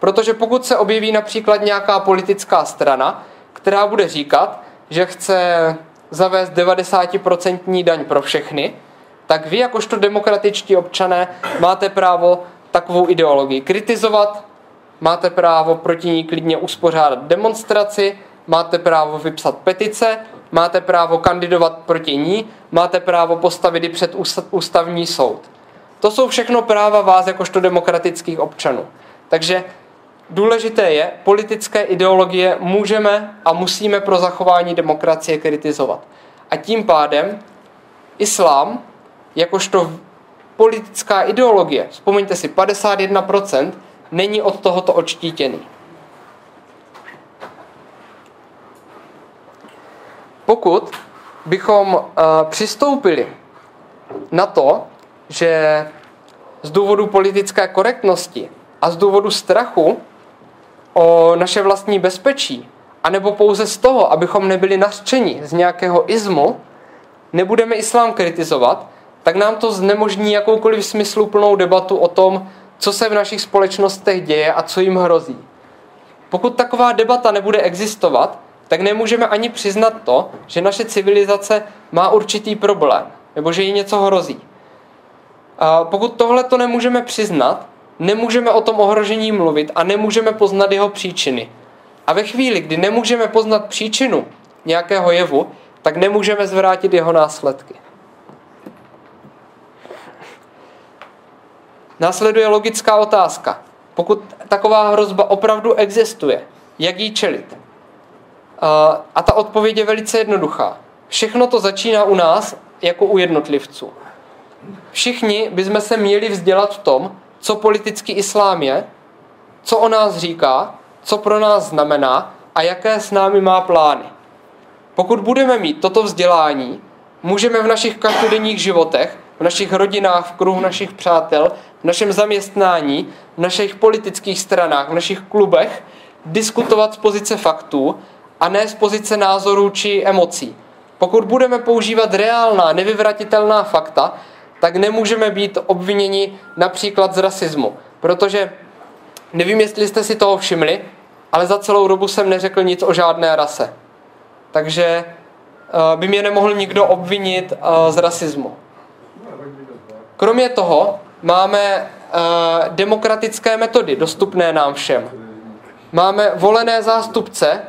Protože pokud se objeví například nějaká politická strana, která bude říkat, že chce zavést 90% daň pro všechny, tak vy jakožto demokratičtí občané máte právo takovou ideologii kritizovat, máte právo proti ní klidně uspořádat demonstraci, máte právo vypsat petice, máte právo kandidovat proti ní, máte právo postavit i před ústavní soud. To jsou všechno práva vás jakožto demokratických občanů. Takže důležité je, politické ideologie můžeme a musíme pro zachování demokracie kritizovat. A tím pádem islám, jakožto politická ideologie, vzpomeňte si, 51%, není od tohoto odštítěný. pokud bychom uh, přistoupili na to, že z důvodu politické korektnosti a z důvodu strachu o naše vlastní bezpečí, anebo pouze z toho, abychom nebyli nařčeni z nějakého izmu, nebudeme islám kritizovat, tak nám to znemožní jakoukoliv smysluplnou debatu o tom, co se v našich společnostech děje a co jim hrozí. Pokud taková debata nebude existovat, tak nemůžeme ani přiznat to, že naše civilizace má určitý problém, nebo že jí něco hrozí. A pokud tohle to nemůžeme přiznat, nemůžeme o tom ohrožení mluvit a nemůžeme poznat jeho příčiny. A ve chvíli, kdy nemůžeme poznat příčinu nějakého jevu, tak nemůžeme zvrátit jeho následky. Následuje logická otázka. Pokud taková hrozba opravdu existuje, jak jí čelit? A ta odpověď je velice jednoduchá. Všechno to začíná u nás jako u jednotlivců. Všichni bychom se měli vzdělat v tom, co politický islám je, co o nás říká, co pro nás znamená a jaké s námi má plány. Pokud budeme mít toto vzdělání, můžeme v našich každodenních životech, v našich rodinách, v kruhu našich přátel, v našem zaměstnání, v našich politických stranách, v našich klubech diskutovat z pozice faktů a ne z pozice názorů či emocí. Pokud budeme používat reálná, nevyvratitelná fakta, tak nemůžeme být obviněni například z rasismu. Protože nevím, jestli jste si toho všimli, ale za celou dobu jsem neřekl nic o žádné rase. Takže eh, by mě nemohl nikdo obvinit eh, z rasismu. Kromě toho máme eh, demokratické metody dostupné nám všem. Máme volené zástupce,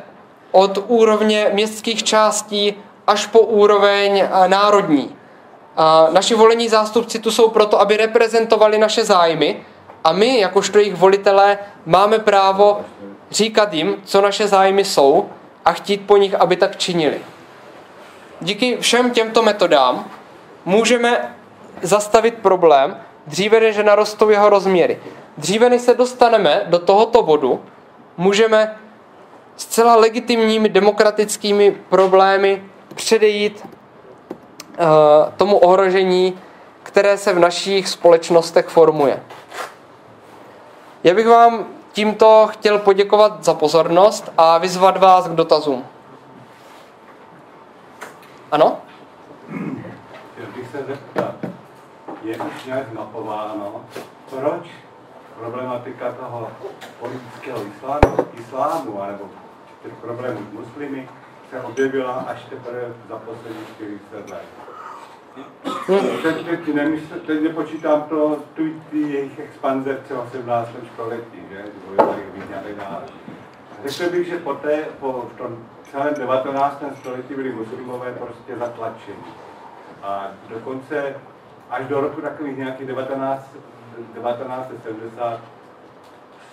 od úrovně městských částí až po úroveň národní. A naši volení zástupci tu jsou proto, aby reprezentovali naše zájmy a my, jakožto jejich volitelé, máme právo říkat jim, co naše zájmy jsou a chtít po nich, aby tak činili. Díky všem těmto metodám můžeme zastavit problém dříve, než narostou jeho rozměry. Dříve, než se dostaneme do tohoto bodu, můžeme zcela legitimními demokratickými problémy předejít tomu ohrožení, které se v našich společnostech formuje. Já bych vám tímto chtěl poděkovat za pozornost a vyzvat vás k dotazům. Ano? Chtěl bych se zeptat, je už nějak zmapováno, proč problematika toho politického islámu, islámu nebo těch problémů s muslimy se objevila až teprve za poslední 40 let. Teď, teď, nemysl, teď nepočítám to, tu, ty jejich expanze v celém 17. století, že. Řekl bych, že poté, po v tom celém 19. století byli muslimové prostě zatlačeni. A dokonce až do roku takových nějakých 19, 1970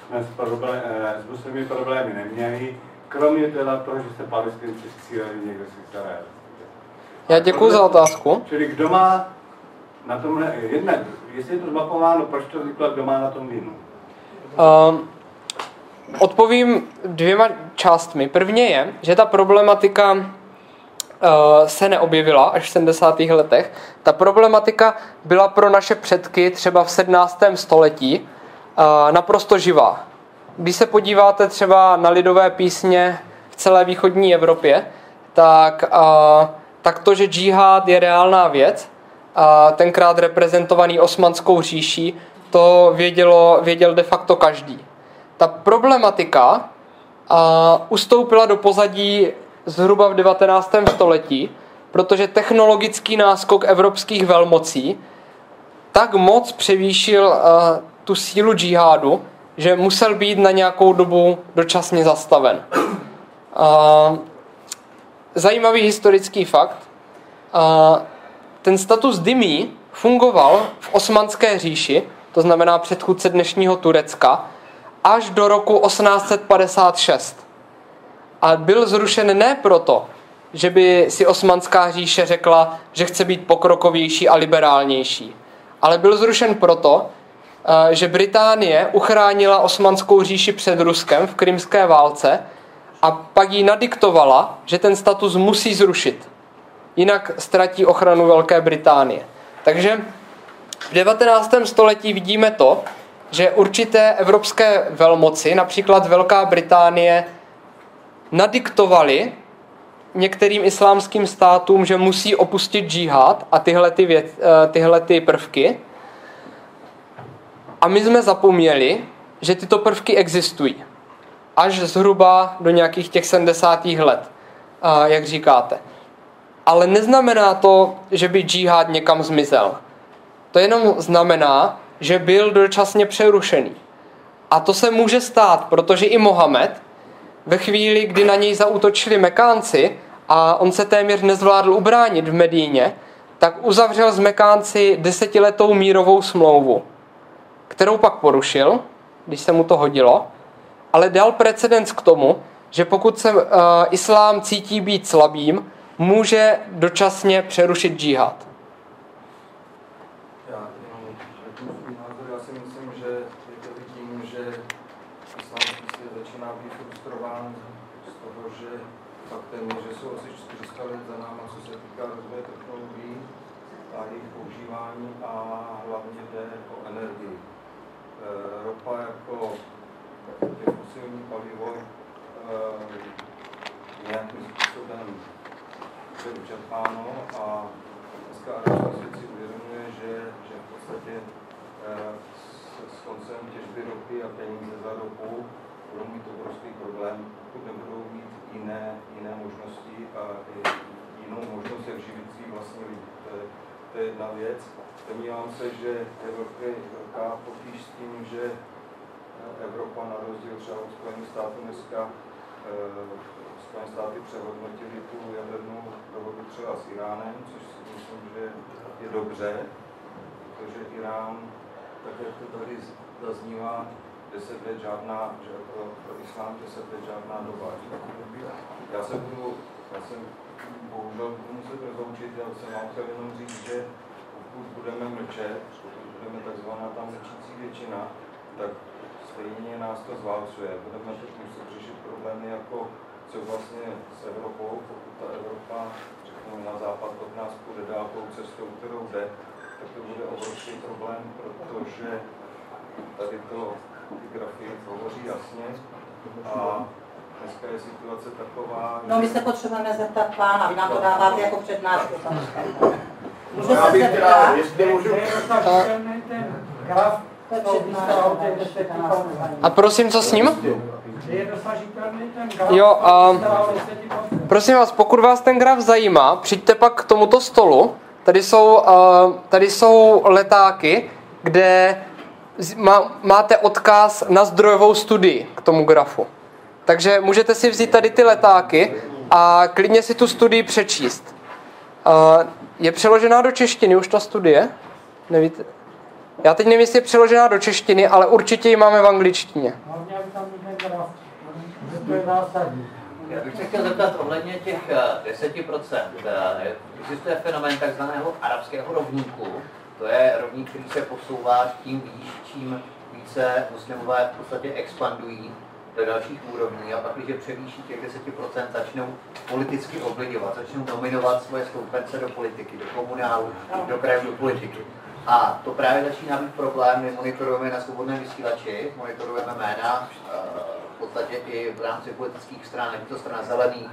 jsme s, problém, s muslimy problémy neměli, kromě teda toho, že se palestinci stříleli někde z Izraele. Já děkuji za otázku. Čili kdo má na tomhle, jedna, jestli je to zmapováno, proč to vzniklo, kdo má na tom vinu? Um, odpovím dvěma částmi. Prvně je, že ta problematika uh, se neobjevila až v 70. letech. Ta problematika byla pro naše předky třeba v 17. století uh, naprosto živá. Když se podíváte třeba na lidové písně v celé východní Evropě, tak, uh, tak to, že džihad je reálná věc, a tenkrát reprezentovaný osmanskou říší, to vědělo, věděl de facto každý. Ta problematika a, ustoupila do pozadí zhruba v 19. století, protože technologický náskok evropských velmocí tak moc převýšil a, tu sílu džihádu, že musel být na nějakou dobu dočasně zastaven. A, zajímavý historický fakt. Ten status dymí fungoval v osmanské říši, to znamená předchůdce dnešního Turecka, až do roku 1856. A byl zrušen ne proto, že by si osmanská říše řekla, že chce být pokrokovější a liberálnější, ale byl zrušen proto, eh, že Británie uchránila osmanskou říši před Ruskem v krymské válce a pak jí nadiktovala, že ten status musí zrušit. Jinak ztratí ochranu Velké Británie. Takže v 19. století vidíme to, že určité evropské velmoci, například Velká Británie, nadiktovali některým islámským státům, že musí opustit džihad a tyhle, ty věc, eh, tyhle ty prvky. A my jsme zapomněli, že tyto prvky existují. Až zhruba do nějakých těch 70. let, jak říkáte. Ale neznamená to, že by džihad někam zmizel. To jenom znamená, že byl dočasně přerušený. A to se může stát, protože i Mohamed ve chvíli, kdy na něj zautočili Mekánci a on se téměř nezvládl ubránit v Medíně, tak uzavřel s Mekánci desetiletou mírovou smlouvu, kterou pak porušil, když se mu to hodilo, ale dal precedens k tomu, že pokud se uh, islám cítí být slabým, může dočasně přerušit džihad. Já. Já si myslím, že je to že být frustrován z toho, že faktem že jsou asi 400 let za se týká rozvoje technologií a používání a hlavně jde o energii. E, ropa jako fosilní palivo e, nějakým způsobem je vyčerpáno a dneska arabský svět si uvědomuje, že, že v podstatě eh, s, koncem těžby ropy a peníze za ropu budou mít obrovský problém, pokud nebudou mít jiné, jiné možnosti a jinou možnost, jak živit svý vlastní lidi. To je, to je jedna věc. Domnívám se, že je velká potíž s tím, že eh, Evropa na rozdíl třeba od Spojených států dneska eh, Spojené státy přehodnotili tu jadernou dohodu třeba s Iránem, což si myslím, že je dobře, protože Irán, tak jak to tady zaznívá, deset let žádná, že pro, pro islám deset let žádná doba. Já se budu, já jsem bohužel budu muset rozloučit, já jsem vám chtěl jenom říct, že pokud budeme mlčet, pokud budeme takzvaná tam mlčící většina, tak stejně nás to zválcuje. Budeme teď muset řešit problémy jako co vlastně s Evropou, pokud ta Evropa, řekněme, na západ od nás půjde dál tou cestou, kterou jde, tak to bude obrovský problém, protože tady to, ty grafy hovoří jasně a dneska je situace taková, No my se potřebujeme zeptat pána, vy nám to dáváte jako přednášku samozřejmě. Můžu Já se bych zeptat? teda, jestli můžu, graf To je toho výstavu těch přednáška. 10%. A prosím, co s ním? Jo, a toho 10%. prosím vás, pokud vás ten graf zajímá, přijďte pak k tomuto stolu. Tady jsou, tady jsou letáky, kde máte odkaz na zdrojovou studii k tomu grafu. Takže můžete si vzít tady ty letáky a klidně si tu studii přečíst. Je přeložená do češtiny už ta studie? Nevíte? Já teď nevím, jestli je přeložená do češtiny, ale určitě ji máme v angličtině. Je. Já bych se chtěl zeptat ohledně těch eh, 10%. Eh, Existuje fenomén takzvaného arabského rovníku. To je rovník, který se posouvá tím výš, čím více muslimové v podstatě expandují do dalších úrovní a pak, když převýší těch 10%, začnou politicky ovlivňovat, začnou nominovat svoje stoupence do politiky, do komunálu, do krajů, do politiky. A to právě začíná být problém, my monitorujeme na svobodném vysílači, monitorujeme jména, eh, v podstatě i v rámci politických stran, ať je to strana zelených,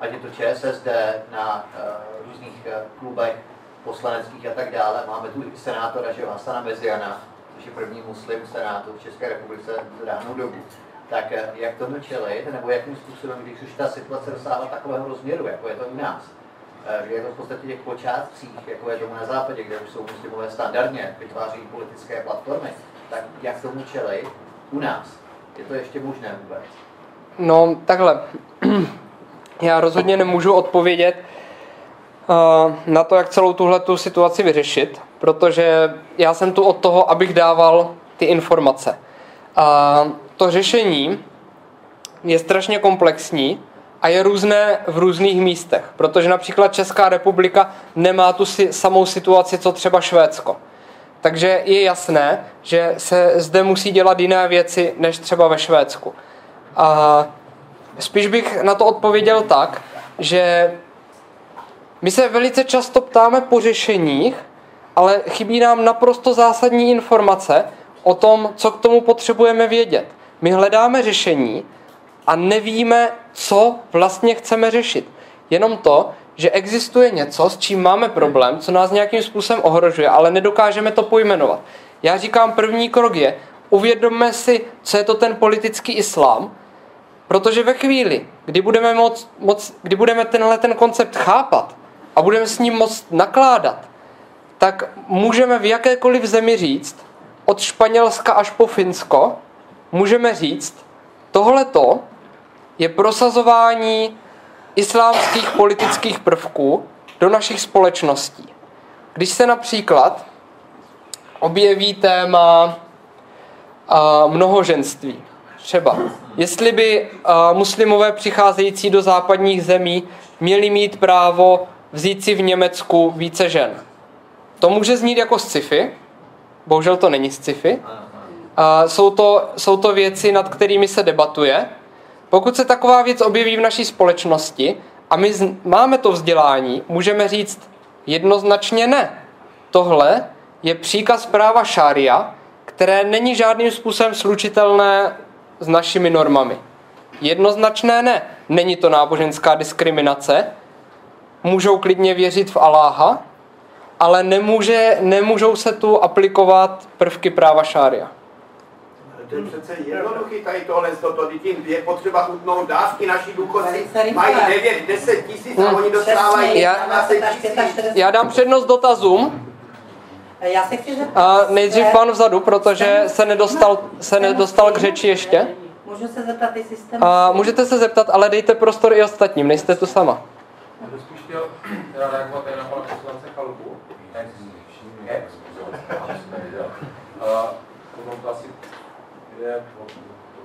ať je to ČSSD na uh, různých uh, klubech poslaneckých a tak dále. Máme tu senátora, že Hasana Meziana, což je první muslim v senátu v České republice za dávnou dobu. Tak jak tomu čelit, nebo jakým způsobem, když už ta situace dosáhla takového rozměru, jako je to u nás, kde je to v podstatě těch počátcích, jako je tomu na západě, kde už jsou muslimové standardně, vytváří politické platformy, tak jak tomu čelit u nás? Je to ještě možné vůbec? No, takhle. Já rozhodně nemůžu odpovědět uh, na to, jak celou tuhle tu situaci vyřešit, protože já jsem tu od toho, abych dával ty informace. A to řešení je strašně komplexní a je různé v různých místech, protože například Česká republika nemá tu si, samou situaci, co třeba Švédsko. Takže je jasné, že se zde musí dělat jiné věci, než třeba ve Švédsku. A spíš bych na to odpověděl tak, že my se velice často ptáme po řešeních, ale chybí nám naprosto zásadní informace o tom, co k tomu potřebujeme vědět. My hledáme řešení a nevíme, co vlastně chceme řešit. Jenom to, že existuje něco, s čím máme problém, co nás nějakým způsobem ohrožuje, ale nedokážeme to pojmenovat. Já říkám, první krok je, uvědomme si, co je to ten politický islám, protože ve chvíli, kdy budeme, moc, moc, kdy budeme tenhle ten koncept chápat a budeme s ním moc nakládat, tak můžeme v jakékoliv zemi říct, od Španělska až po Finsko, můžeme říct, tohleto je prosazování islámských politických prvků do našich společností. Když se například objeví téma mnohoženství, třeba, jestli by muslimové přicházející do západních zemí měli mít právo vzít si v Německu více žen. To může znít jako sci-fi, bohužel to není sci-fi. Jsou, to, jsou to věci, nad kterými se debatuje. Pokud se taková věc objeví v naší společnosti a my máme to vzdělání, můžeme říct jednoznačně ne. Tohle je příkaz práva šária, které není žádným způsobem slučitelné s našimi normami. Jednoznačné ne. Není to náboženská diskriminace. Můžou klidně věřit v Aláha, ale nemůže, nemůžou se tu aplikovat prvky práva šária. To je přece jednoduchý tady tohle, toto, tím je potřeba utnout dávky, naši důchodci mají 9, 10 tisíc a Hmm. oni dostávají Já- 11 tisíc. Já dám přednost dotazům. Já se chci zeptat. A nejdřív pan vzadu, protože se nedostal, se nedostal k řeči ještě. Můžu se zeptat, jestli jste... A můžete se zeptat, ale dejte prostor i ostatním, nejste tu sama. Já bych spíš chtěl reagovat na pana poslance Chalupu. Je? A potom to asi je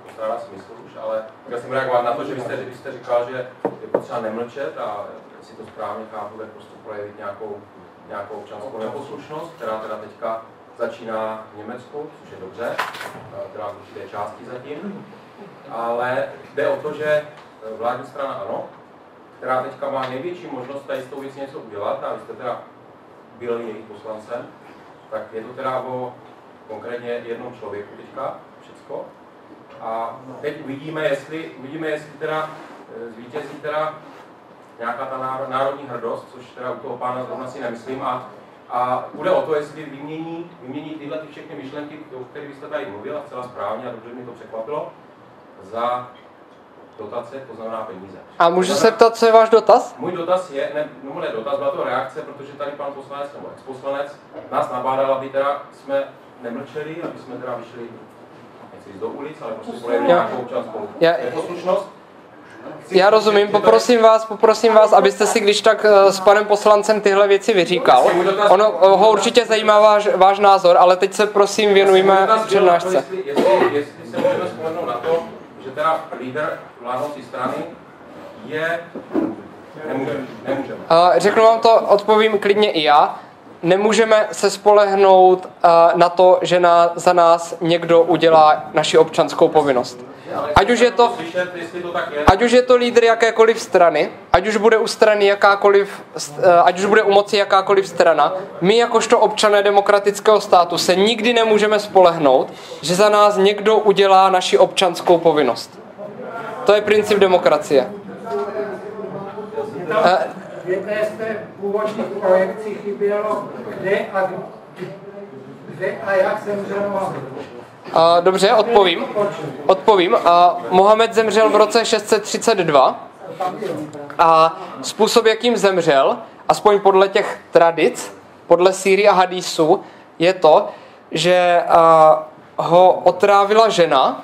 postrádá smysl už, ale chtěl jsem reagovat na to, že vy jste, vy jste říkal, že je potřeba nemlčet a jestli to správně chápu, tak prostě projevit nějakou, nějakou občanskou neposlušnost, která teda teďka začíná v Německu, což je dobře, eh, teda v určité části zatím, ale jde o to, že eh, vládní strana ANO, která teďka má největší možnost tady s tou věcí něco udělat, a vy jste teda byl jejich poslancem, tak je to teda o konkrétně jednom člověku teďka, všecko. A teď uvidíme, jestli, uvidíme, jestli teda eh, zvítězí teda nějaká ta národní hrdost, což teda u toho pána zrovna si nemyslím, a, a bude o to, jestli vymění, vymění tyhle ty všechny myšlenky, o kterých jste tady mluvil, a celá správně, a dobře mi to překvapilo, za dotace, to znamená peníze. A můžu se ptat, co je váš dotaz? Můj dotaz je, ne, no ne dotaz, byla to reakce, protože tady pan poslanec nebo exposlanec nás nabádal, aby teda jsme nemlčeli, aby jsme teda vyšli nechci jít do ulic, ale prostě projevili nějakou občanskou poslušnost. Já rozumím, poprosím vás, poprosím vás, abyste si když tak eh, s panem poslancem tyhle věci vyříkal. Ono ho určitě zajímá váš, váš názor, ale teď se prosím věnujeme přednášce. Jestli, jestli, jestli se můžeme vzpomenout na to, že teda líder vládnoucí strany je... Nemůžeme. nemůžeme. Řeknu vám to, odpovím klidně i já. Nemůžeme se spolehnout na to, že na, za nás někdo udělá naši občanskou povinnost. Ať už, je to, ať už je to lídr jakékoliv strany, ať už bude u strany jakákoliv, ať už bude u moci jakákoliv strana, my jakožto občané demokratického státu se nikdy nemůžeme spolehnout, že za nás někdo udělá naši občanskou povinnost. To je princip demokracie. Jedné z té původních projekcí chybělo, kde a, kde a jak zemřel Mohamed. A, dobře, odpovím. Odpovím. A Mohamed zemřel v roce 632. A způsob, jakým zemřel, aspoň podle těch tradic, podle Sýry a Hadisu, je to, že a, ho otrávila žena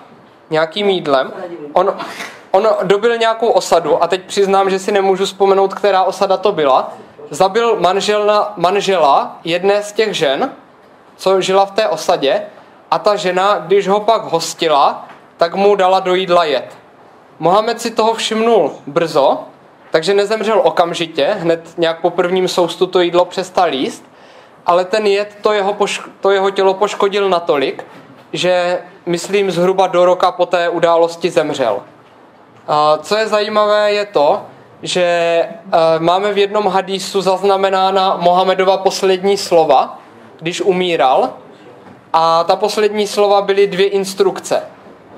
nějakým jídlem. On, on dobil nějakou osadu a teď přiznám, že si nemůžu vzpomenout, která osada to byla. Zabil manželna, manžela jedné z těch žen, co žila v té osadě a ta žena, když ho pak hostila, tak mu dala do jídla jed. Mohamed si toho všimnul brzo, takže nezemřel okamžitě, hned nějak po prvním soustu to jídlo přestal jíst, ale ten jed to jeho, to jeho tělo poškodil natolik, že myslím zhruba do roka po té události zemřel. Co je zajímavé je to, že e, máme v jednom hadisu zaznamenána Mohamedova poslední slova, když umíral. A ta poslední slova byly dvě instrukce.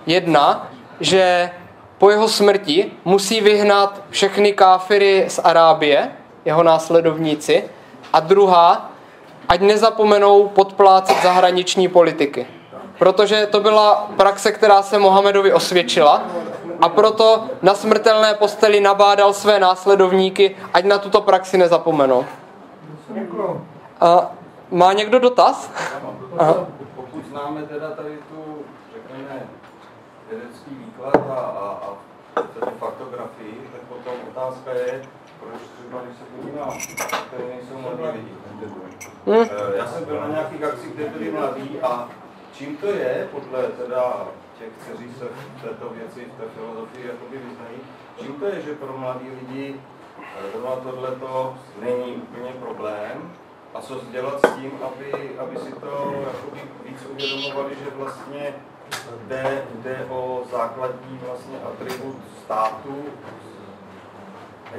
Jedna, že po jeho smrti musí vyhnat všechny káfiry z Arábie, jeho následovníci. A druhá, ať nezapomenou podplácet zahraniční politiky. Protože to byla praxe, která se Mohamedovi osvědčila a proto na smrtelné posteli nabádal své následovníky, ať na tuto praxi nezapomenou. A, má někdo dotaz? Aha. Pokud známe teda tady tu, řekněme, vědecký výklad a, a, a tady faktografii, tak potom otázka je, proč třeba, když se podívám, tady nejsou mladí lidi. Hmm. Já jsem byl na nějakých akcích, kde byli mladí a čím to je, podle teda těch, kteří se v této věci, v té filozofii jakoby vyznají. Čím to je, že pro mladí lidi eh, zrovna tohleto není úplně problém a co dělat s tím, aby, aby si to jakoby víc uvědomovali, že vlastně jde, jde o základní vlastně atribut státu,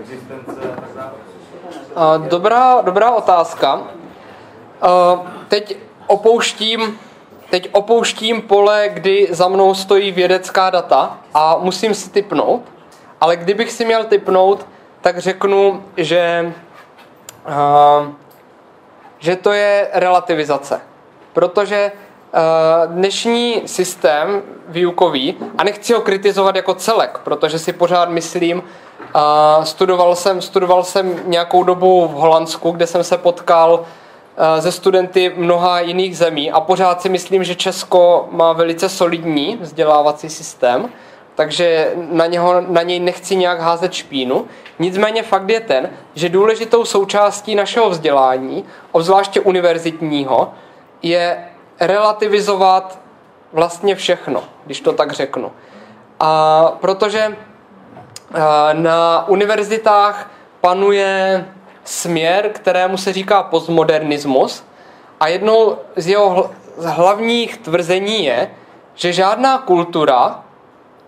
existence a tak dále. Dobrá, dobrá otázka. Teď opouštím teď opouštím pole, kdy za mnou stojí vědecká data a musím si typnout, ale kdybych si měl typnout, tak řeknu, že, uh, že to je relativizace. Protože uh, dnešní systém výukový, a nechci ho kritizovat jako celek, protože si pořád myslím, uh, studoval, jsem, studoval jsem nějakou dobu v Holandsku, kde jsem se potkal ze eh, studenty mnoha jiných zemí a pořád si myslím, že Česko má velice solidní vzdělávací systém, takže na, něho, na něj nechci nějak házet špínu. Nicméně fakt je ten, že důležitou součástí našeho vzdělání, obzvláště univerzitního, je relativizovat vlastně všechno, když to tak řeknu. A protože eh, na univerzitách panuje směr, kterému se říká postmodernismus. a jednou z jeho hlavních tvrzení je, že žádná kultura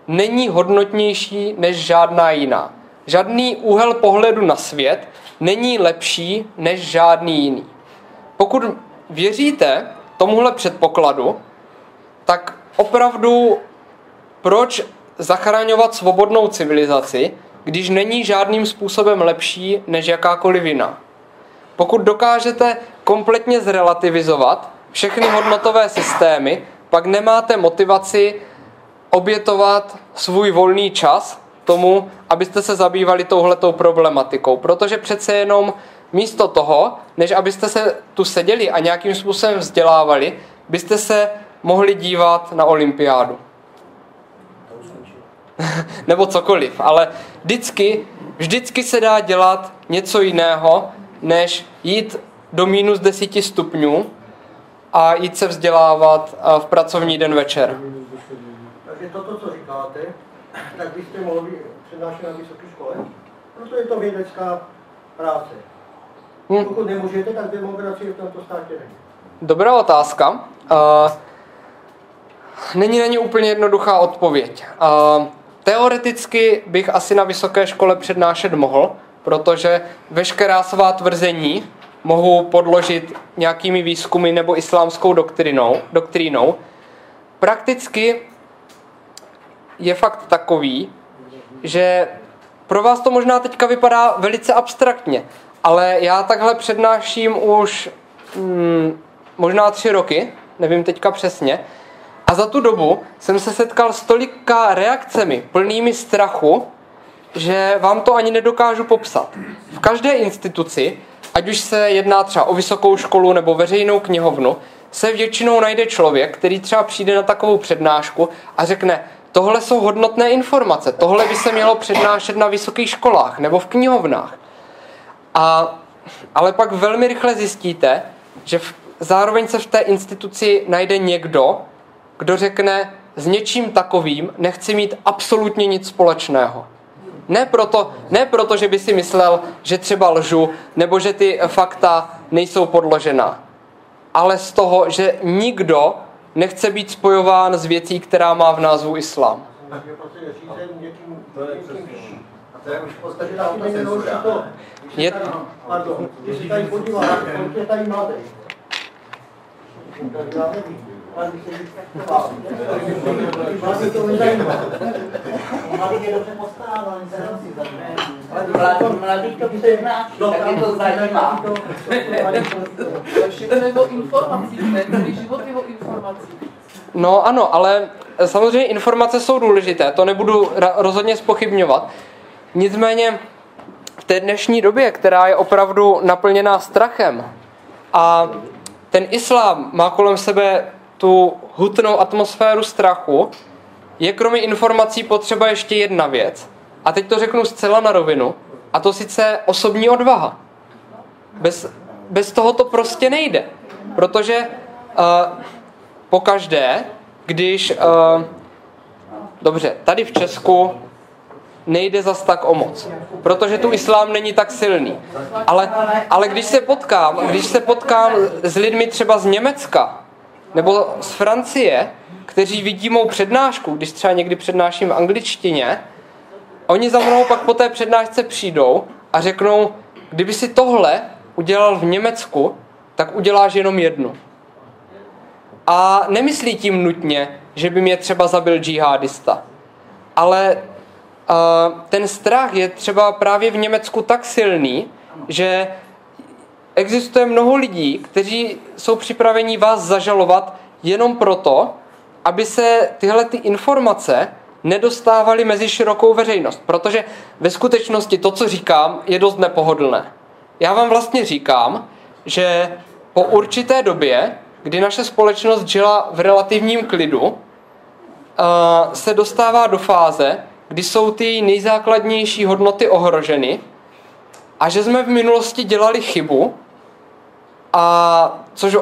není hodnotnější než žádná jiná. Žádný úhel pohledu na svět není lepší než žádný jiný. Pokud věříte tomuhle předpokladu, tak opravdu proč zachraňovat svobodnou civilizaci, když není žádným způsobem lepší než jakákoliv jiná? Pokud dokážete kompletně zrelativizovat všechny hodnotové systémy, pak nemáte motivaci obětovat svůj volný čas tomu, abyste se zabývali touhletou problematikou. Protože přece jenom místo toho, než abyste se tu seděli a nějakým způsobem vzdělávali, byste se mohli dívat na olympiádu. Nebo cokoliv, ale vždycky, vždycky se dá dělat něco jiného, než jít do minus desíti stupňů a jít se vzdělávat v pracovní den večer. Takže toto, co říkáte, tak byste mohli přednášet na vysoké škole, proto je to vědecká práce. Hmm. Pokud nemůžete, tak demokracie v tomto státě není. Dobrá otázka. Uh, není na ně úplně jednoduchá odpověď. Uh, teoreticky bych asi na vysoké škole přednášet mohl, protože veškerá svá tvrzení mohu podložit nějakými výzkumy nebo islámskou doktrinou, doktrínou. Prakticky je fakt takový, že pro vás to možná teďka vypadá velice abstraktně, ale já takhle přednáším už hmm, možná tři roky, nevím teďka přesně, a za tu dobu jsem se setkal s tolika reakcemi plnými strachu, že vám to ani nedokážu popsat. V každé instituci ať už se jedná třeba o vysokou školu nebo veřejnou knihovnu, se většinou najde člověk, který třeba přijde na takovou přednášku a řekne, tohle jsou hodnotné informace, tohle by se mělo přednášet na vysokých školách nebo v knihovnách. A, ale pak velmi rychle zjistíte, že v, zároveň se v té instituci najde někdo, kdo řekne, s něčím takovým nechci mít absolutně nic společného. Ne proto, ne proto, že by si myslel, že třeba lžu, nebo že ty fakta nejsou podložená, ale z toho, že nikdo nechce být spojován s věcí, která má v názvu islám. Je... Pardon, když se tady podíváte, kolik tady No ano, ale samozřejmě informace jsou důležité, to nebudu rozhodně spochybňovat. Nicméně v té dnešní době, která je opravdu naplněná strachem a ten islám má kolem sebe tu hutnou atmosféru strachu, je kromě informací potřeba ještě jedna věc. A teď to řeknu zcela na rovinu. A to sice osobní odvaha. Bez, bez toho to prostě nejde. Protože uh, pokaždé, když... Uh, dobře, tady v Česku nejde zas tak o moc. Protože tu islám není tak silný. Ale, ale když se potkám, když se potkám s lidmi třeba z Německa, nebo z Francie, kteří vidí mou přednášku, když třeba někdy přednáším v angličtině, oni za mnou pak po té přednášce přijdou a řeknou, kdyby si tohle udělal v Německu, tak uděláš jenom jednu. A nemyslí tím nutně, že by mě třeba zabil džihadista. Ale uh, ten strach je třeba právě v Německu tak silný, že existuje mnoho lidí, kteří jsou připraveni vás zažalovat jenom proto, aby se tyhle ty informace nedostávaly mezi širokou veřejnost. Protože ve skutečnosti to, co říkám, je dost nepohodlné. Já vám vlastně říkám, že po určité době, kdy naše společnost žila v relativním klidu, se dostává do fáze, kdy jsou ty nejzákladnější hodnoty ohroženy a že jsme v minulosti dělali chybu, a což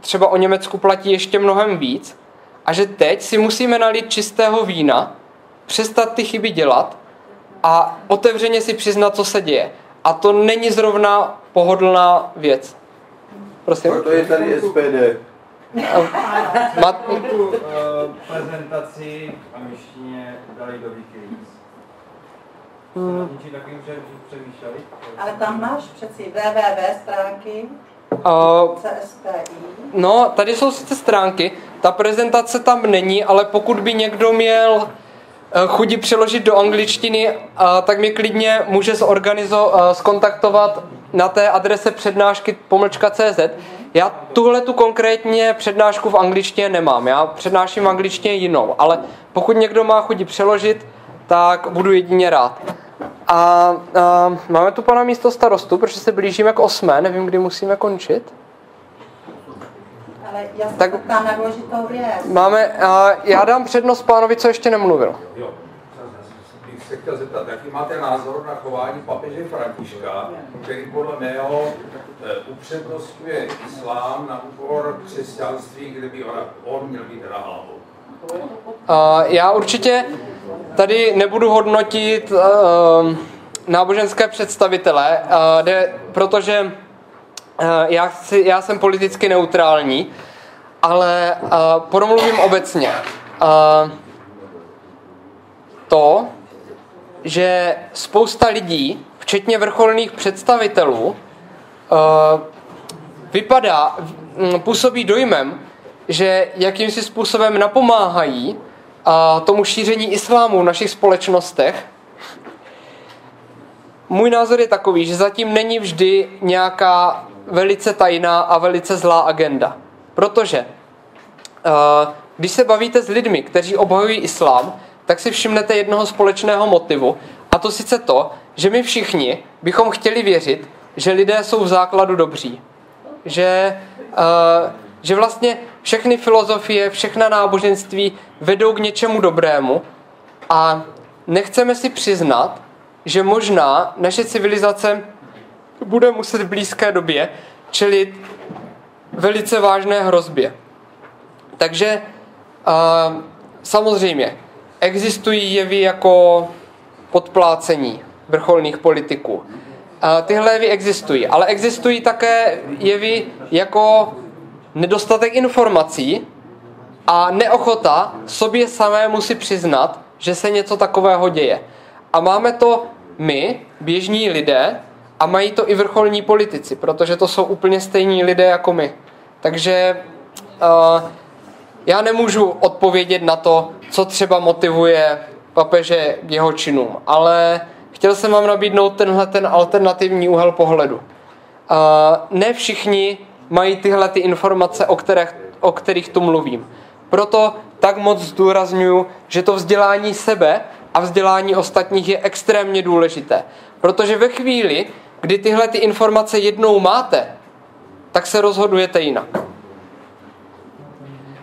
třeba o Německu platí ještě mnohem víc, a že teď si musíme nalít čistého vína, přestat ty chyby dělat a otevřeně si přiznat, co se děje. A to není zrovna pohodlná věc. Prosím. Proto je tady SPD. Mat- tu uh, prezentaci v angličtině dali do Wikileaks. Hmm. Nad Něčím takovým že přemýšleli? Ale tam máš přeci www stránky Uh. No, tady jsou sice stránky, ta prezentace tam není, ale pokud by někdo měl eh, chudí přeložit do angličtiny, tak mě klidně může zorganizo, eh, skontaktovat na té adrese přednášky pomlčka CZ. Já tuhle tu konkrétně přednášku v angličtině nemám, já přednáším v angličtině jinou, ale pokud někdo má chudí přeložit, tak budu jedině rád. A, a máme tu pana místo starostu, protože se blížíme k osmé, nevím, kdy musíme končit. Ale já se Tak- na důležitou věc. Máme, a já dám přednost pánovi, co ještě nemluvil. Jo, bych se chtěl zeptat, jaký máte názor na chování papeže Františka, který podle mého eh, upřednostňuje islám na úkor křesťanství, kde by ona, on měl být hlavou. A já určitě tady nebudu hodnotit uh, náboženské představitele, uh, jde, protože uh, já, chci, já jsem politicky neutrální, ale uh, promluvím obecně. Uh, to, že spousta lidí, včetně vrcholných představitelů, uh, vypadá, působí dojmem, že jakýmsi způsobem napomáhají a tomu šíření islámu v našich společnostech. Můj názor je takový, že zatím není vždy nějaká velice tajná a velice zlá agenda. Protože uh, když se bavíte s lidmi, kteří obhajují islám, tak si všimnete jednoho společného motivu, a to sice to, že my všichni bychom chtěli věřit, že lidé jsou v základu dobří. Že, uh, že vlastně všechny filozofie, všechna náboženství vedou k něčemu dobrému a nechceme si přiznat, že možná naše civilizace bude muset v blízké době čelit velice vážné hrozbě. Takže samozřejmě existují jevy jako podplácení vrcholných politiků. Tyhle jevy existují, ale existují také jevy jako nedostatek informací a neochota sobě samému si přiznat, že se něco takového děje. A máme to my, běžní lidé, a mají to i vrcholní politici, protože to jsou úplně stejní lidé jako my. Takže uh, já nemůžu odpovědět na to, co třeba motivuje papeže k jeho činům, ale chtěl jsem vám nabídnout tenhle ten alternativní úhel pohledu. Uh, ne všichni mají tyhle ty informace, o kterých, o kterých tu mluvím. Proto tak moc zdůraznuju, že to vzdělání sebe a vzdělání ostatních je extrémně důležité. Protože ve chvíli, kdy tyhle ty informace jednou máte, tak se rozhodujete jinak.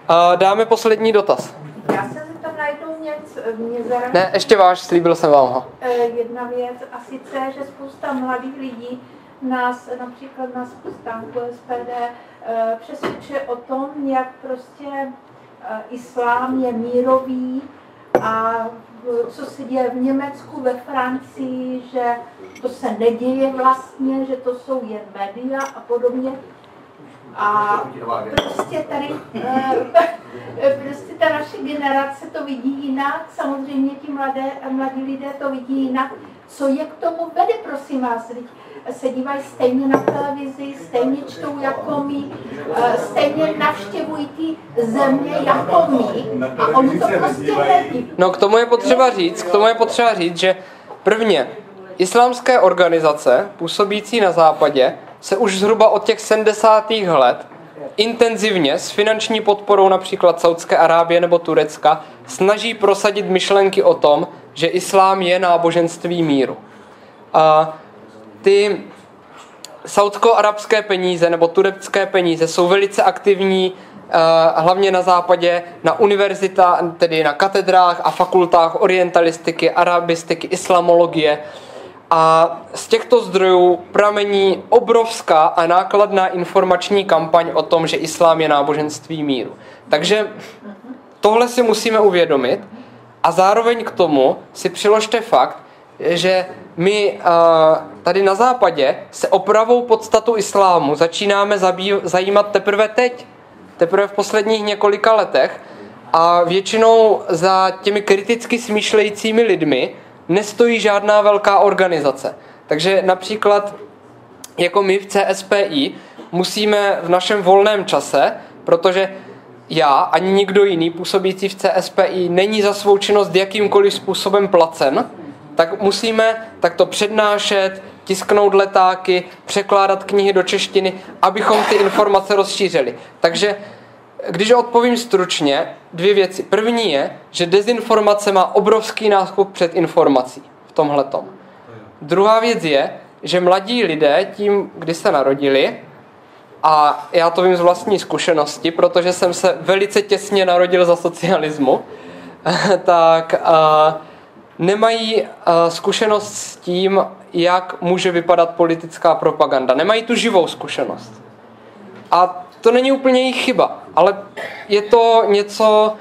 A dáme poslední dotaz. Já se zeptám na jednu věc, mě zarazí Ne, ještě váš, slíbil jsem vám ho. eh, jedna věc a sice, že spousta mladých lidí nás, například na stánku SPD, přesvědčuje o tom, jak prostě eh, islám je mírový a eh, co se děje v Německu, ve Francii, že to se neděje vlastně, že to jsou jen média a podobně. A prostě tady, eh, prostě ta naše generace to vidí jinak, samozřejmě ti mladé, mladí lidé to vidí jinak. Co je k tomu vede, prosím vás? Se dívají stejně na televizi, stejně čtou jako my, eh, stejně navštěvují ty země jako my a oni to prostě neví. No k tomu je potřeba říct, k tomu je potřeba říct, že prvně islámské organizace působící na západě se už zhruba od těch 70. let intenzivně s finanční podporou například Saudské Arábie nebo Turecka snaží prosadit myšlenky o tom, že islám je náboženství míru. A ty saudsko-arabské peníze nebo turecké peníze jsou velice aktivní eh, hlavně na západě, na univerzita, tedy na katedrách a fakultách orientalistiky, arabistiky, islamologie. A z těchto zdrojů pramení obrovská a nákladná informační kampaň o tom, že islám je náboženství míru. Takže tohle si musíme uvědomit a zároveň k tomu si přiložte fakt, že my uh, tady na západě se opravou podstatu islámu začínáme zajímat teprve teď, teprve v posledních několika letech a většinou za těmi kriticky smýšlejícími lidmi nestojí žádná velká organizace. Takže například jako my v CSPI musíme v našem volném čase, protože já ani nikdo jiný působící v CSPI není za svou činnost jakýmkoliv způsobem placen, tak musíme takto přednášet, tisknout letáky, překládat knihy do češtiny, abychom ty informace rozšířili. Takže když odpovím stručně, dvě věci. První je, že dezinformace má obrovský náskok před informací v tomhle tom. Druhá věc je, že mladí lidé tím, kdy se narodili, a já to vím z vlastní zkušenosti, protože jsem se velice těsně narodil za socialismu, tak uh, nemají uh, zkušenost s tím, jak může vypadat politická propaganda. Nemají tu živou zkušenost. A to není úplně jejich chyba, ale je to něco,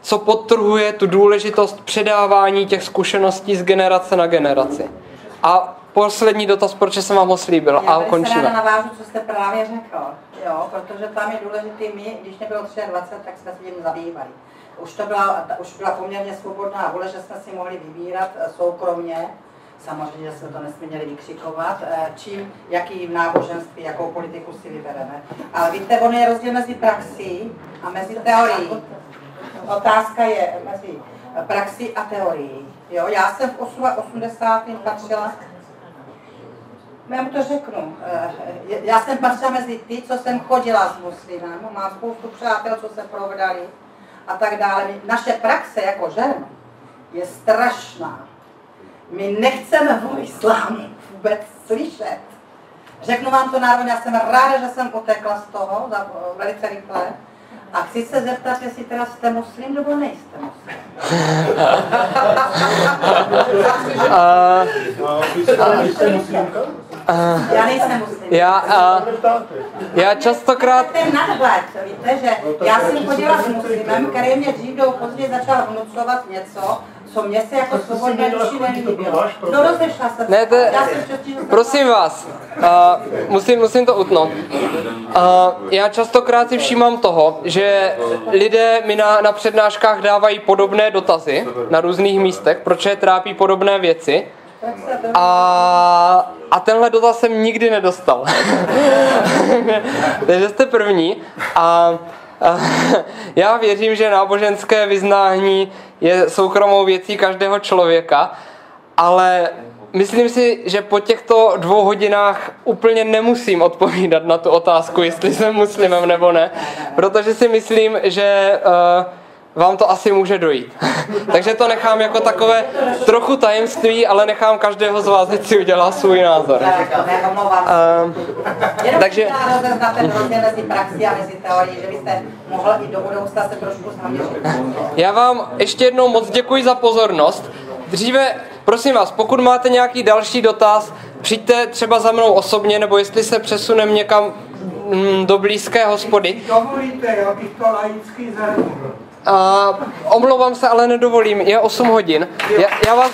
co podtrhuje tu důležitost předávání těch zkušeností z generace na generaci. A poslední dotaz, proč jsem vám ho slíbil Já a končíme. Já navážu, co jste právě řekl, jo, protože tam je důležitý, my, když nebylo 23, tak jsme se tím zabývali. Už to byla, už byla poměrně svobodná vůle, že jsme si mohli vybírat eh, soukromně, samozřejmě, že jsme to nesměli vykřikovat, eh, čím, jaký náboženství, jakou politiku si vybereme. Ale víte, on je rozdíl mezi praxí a mezi teorií. Otázka je mezi praxi a teorií. Jo, já jsem v 80. patřila já mu to řeknu. Eh, já jsem patřila mezi ty, co jsem chodila s muslimem, mám spoustu přátel, co se provedali a tak dále. Naše praxe jako žen je strašná. My nechceme o islámu vůbec slyšet. Řeknu vám to národně, já jsem ráda, že jsem utekla z toho za, velice rychle. A chci se zeptat, jestli teda jste muslim nebo nejste muslim. já nejsem muslim. Já, uh, já častokrát... Ten nadhled, víte, že já jsem chodila s muslimem, který mě dřív nebo později začal vnucovat něco, co mě se jako svobodné duši nelíbilo. No rozešla se. Ne, to, já jsem přestíž, prosím vás, uh, musím, musím to utnout. Uh, já častokrát si všímám toho, že lidé mi na, na přednáškách dávají podobné dotazy na různých místech, proč je trápí podobné věci. A, a tenhle dotaz jsem nikdy nedostal. Takže jste první. A, a já věřím, že náboženské vyznání je soukromou věcí každého člověka, ale myslím si, že po těchto dvou hodinách úplně nemusím odpovídat na tu otázku, jestli jsem muslimem nebo ne, protože si myslím, že uh, vám to asi může dojít. Takže to nechám jako takové trochu tajemství, ale nechám každého z vás, ať si udělá svůj názor. Uh, takže... na ten rozdíl mezi praxi a mezi teorií, že byste mohl i do budoucna se trošku zaměřit. Já vám ještě jednou moc děkuji za pozornost. Dříve, prosím vás, pokud máte nějaký další dotaz, přijďte třeba za mnou osobně, nebo jestli se přesuneme někam mm, do blízké hospody. Dovolíte, abych to laicky zhrnul. Uh, omlouvám se, ale nedovolím, je 8 hodin. Já, já vás...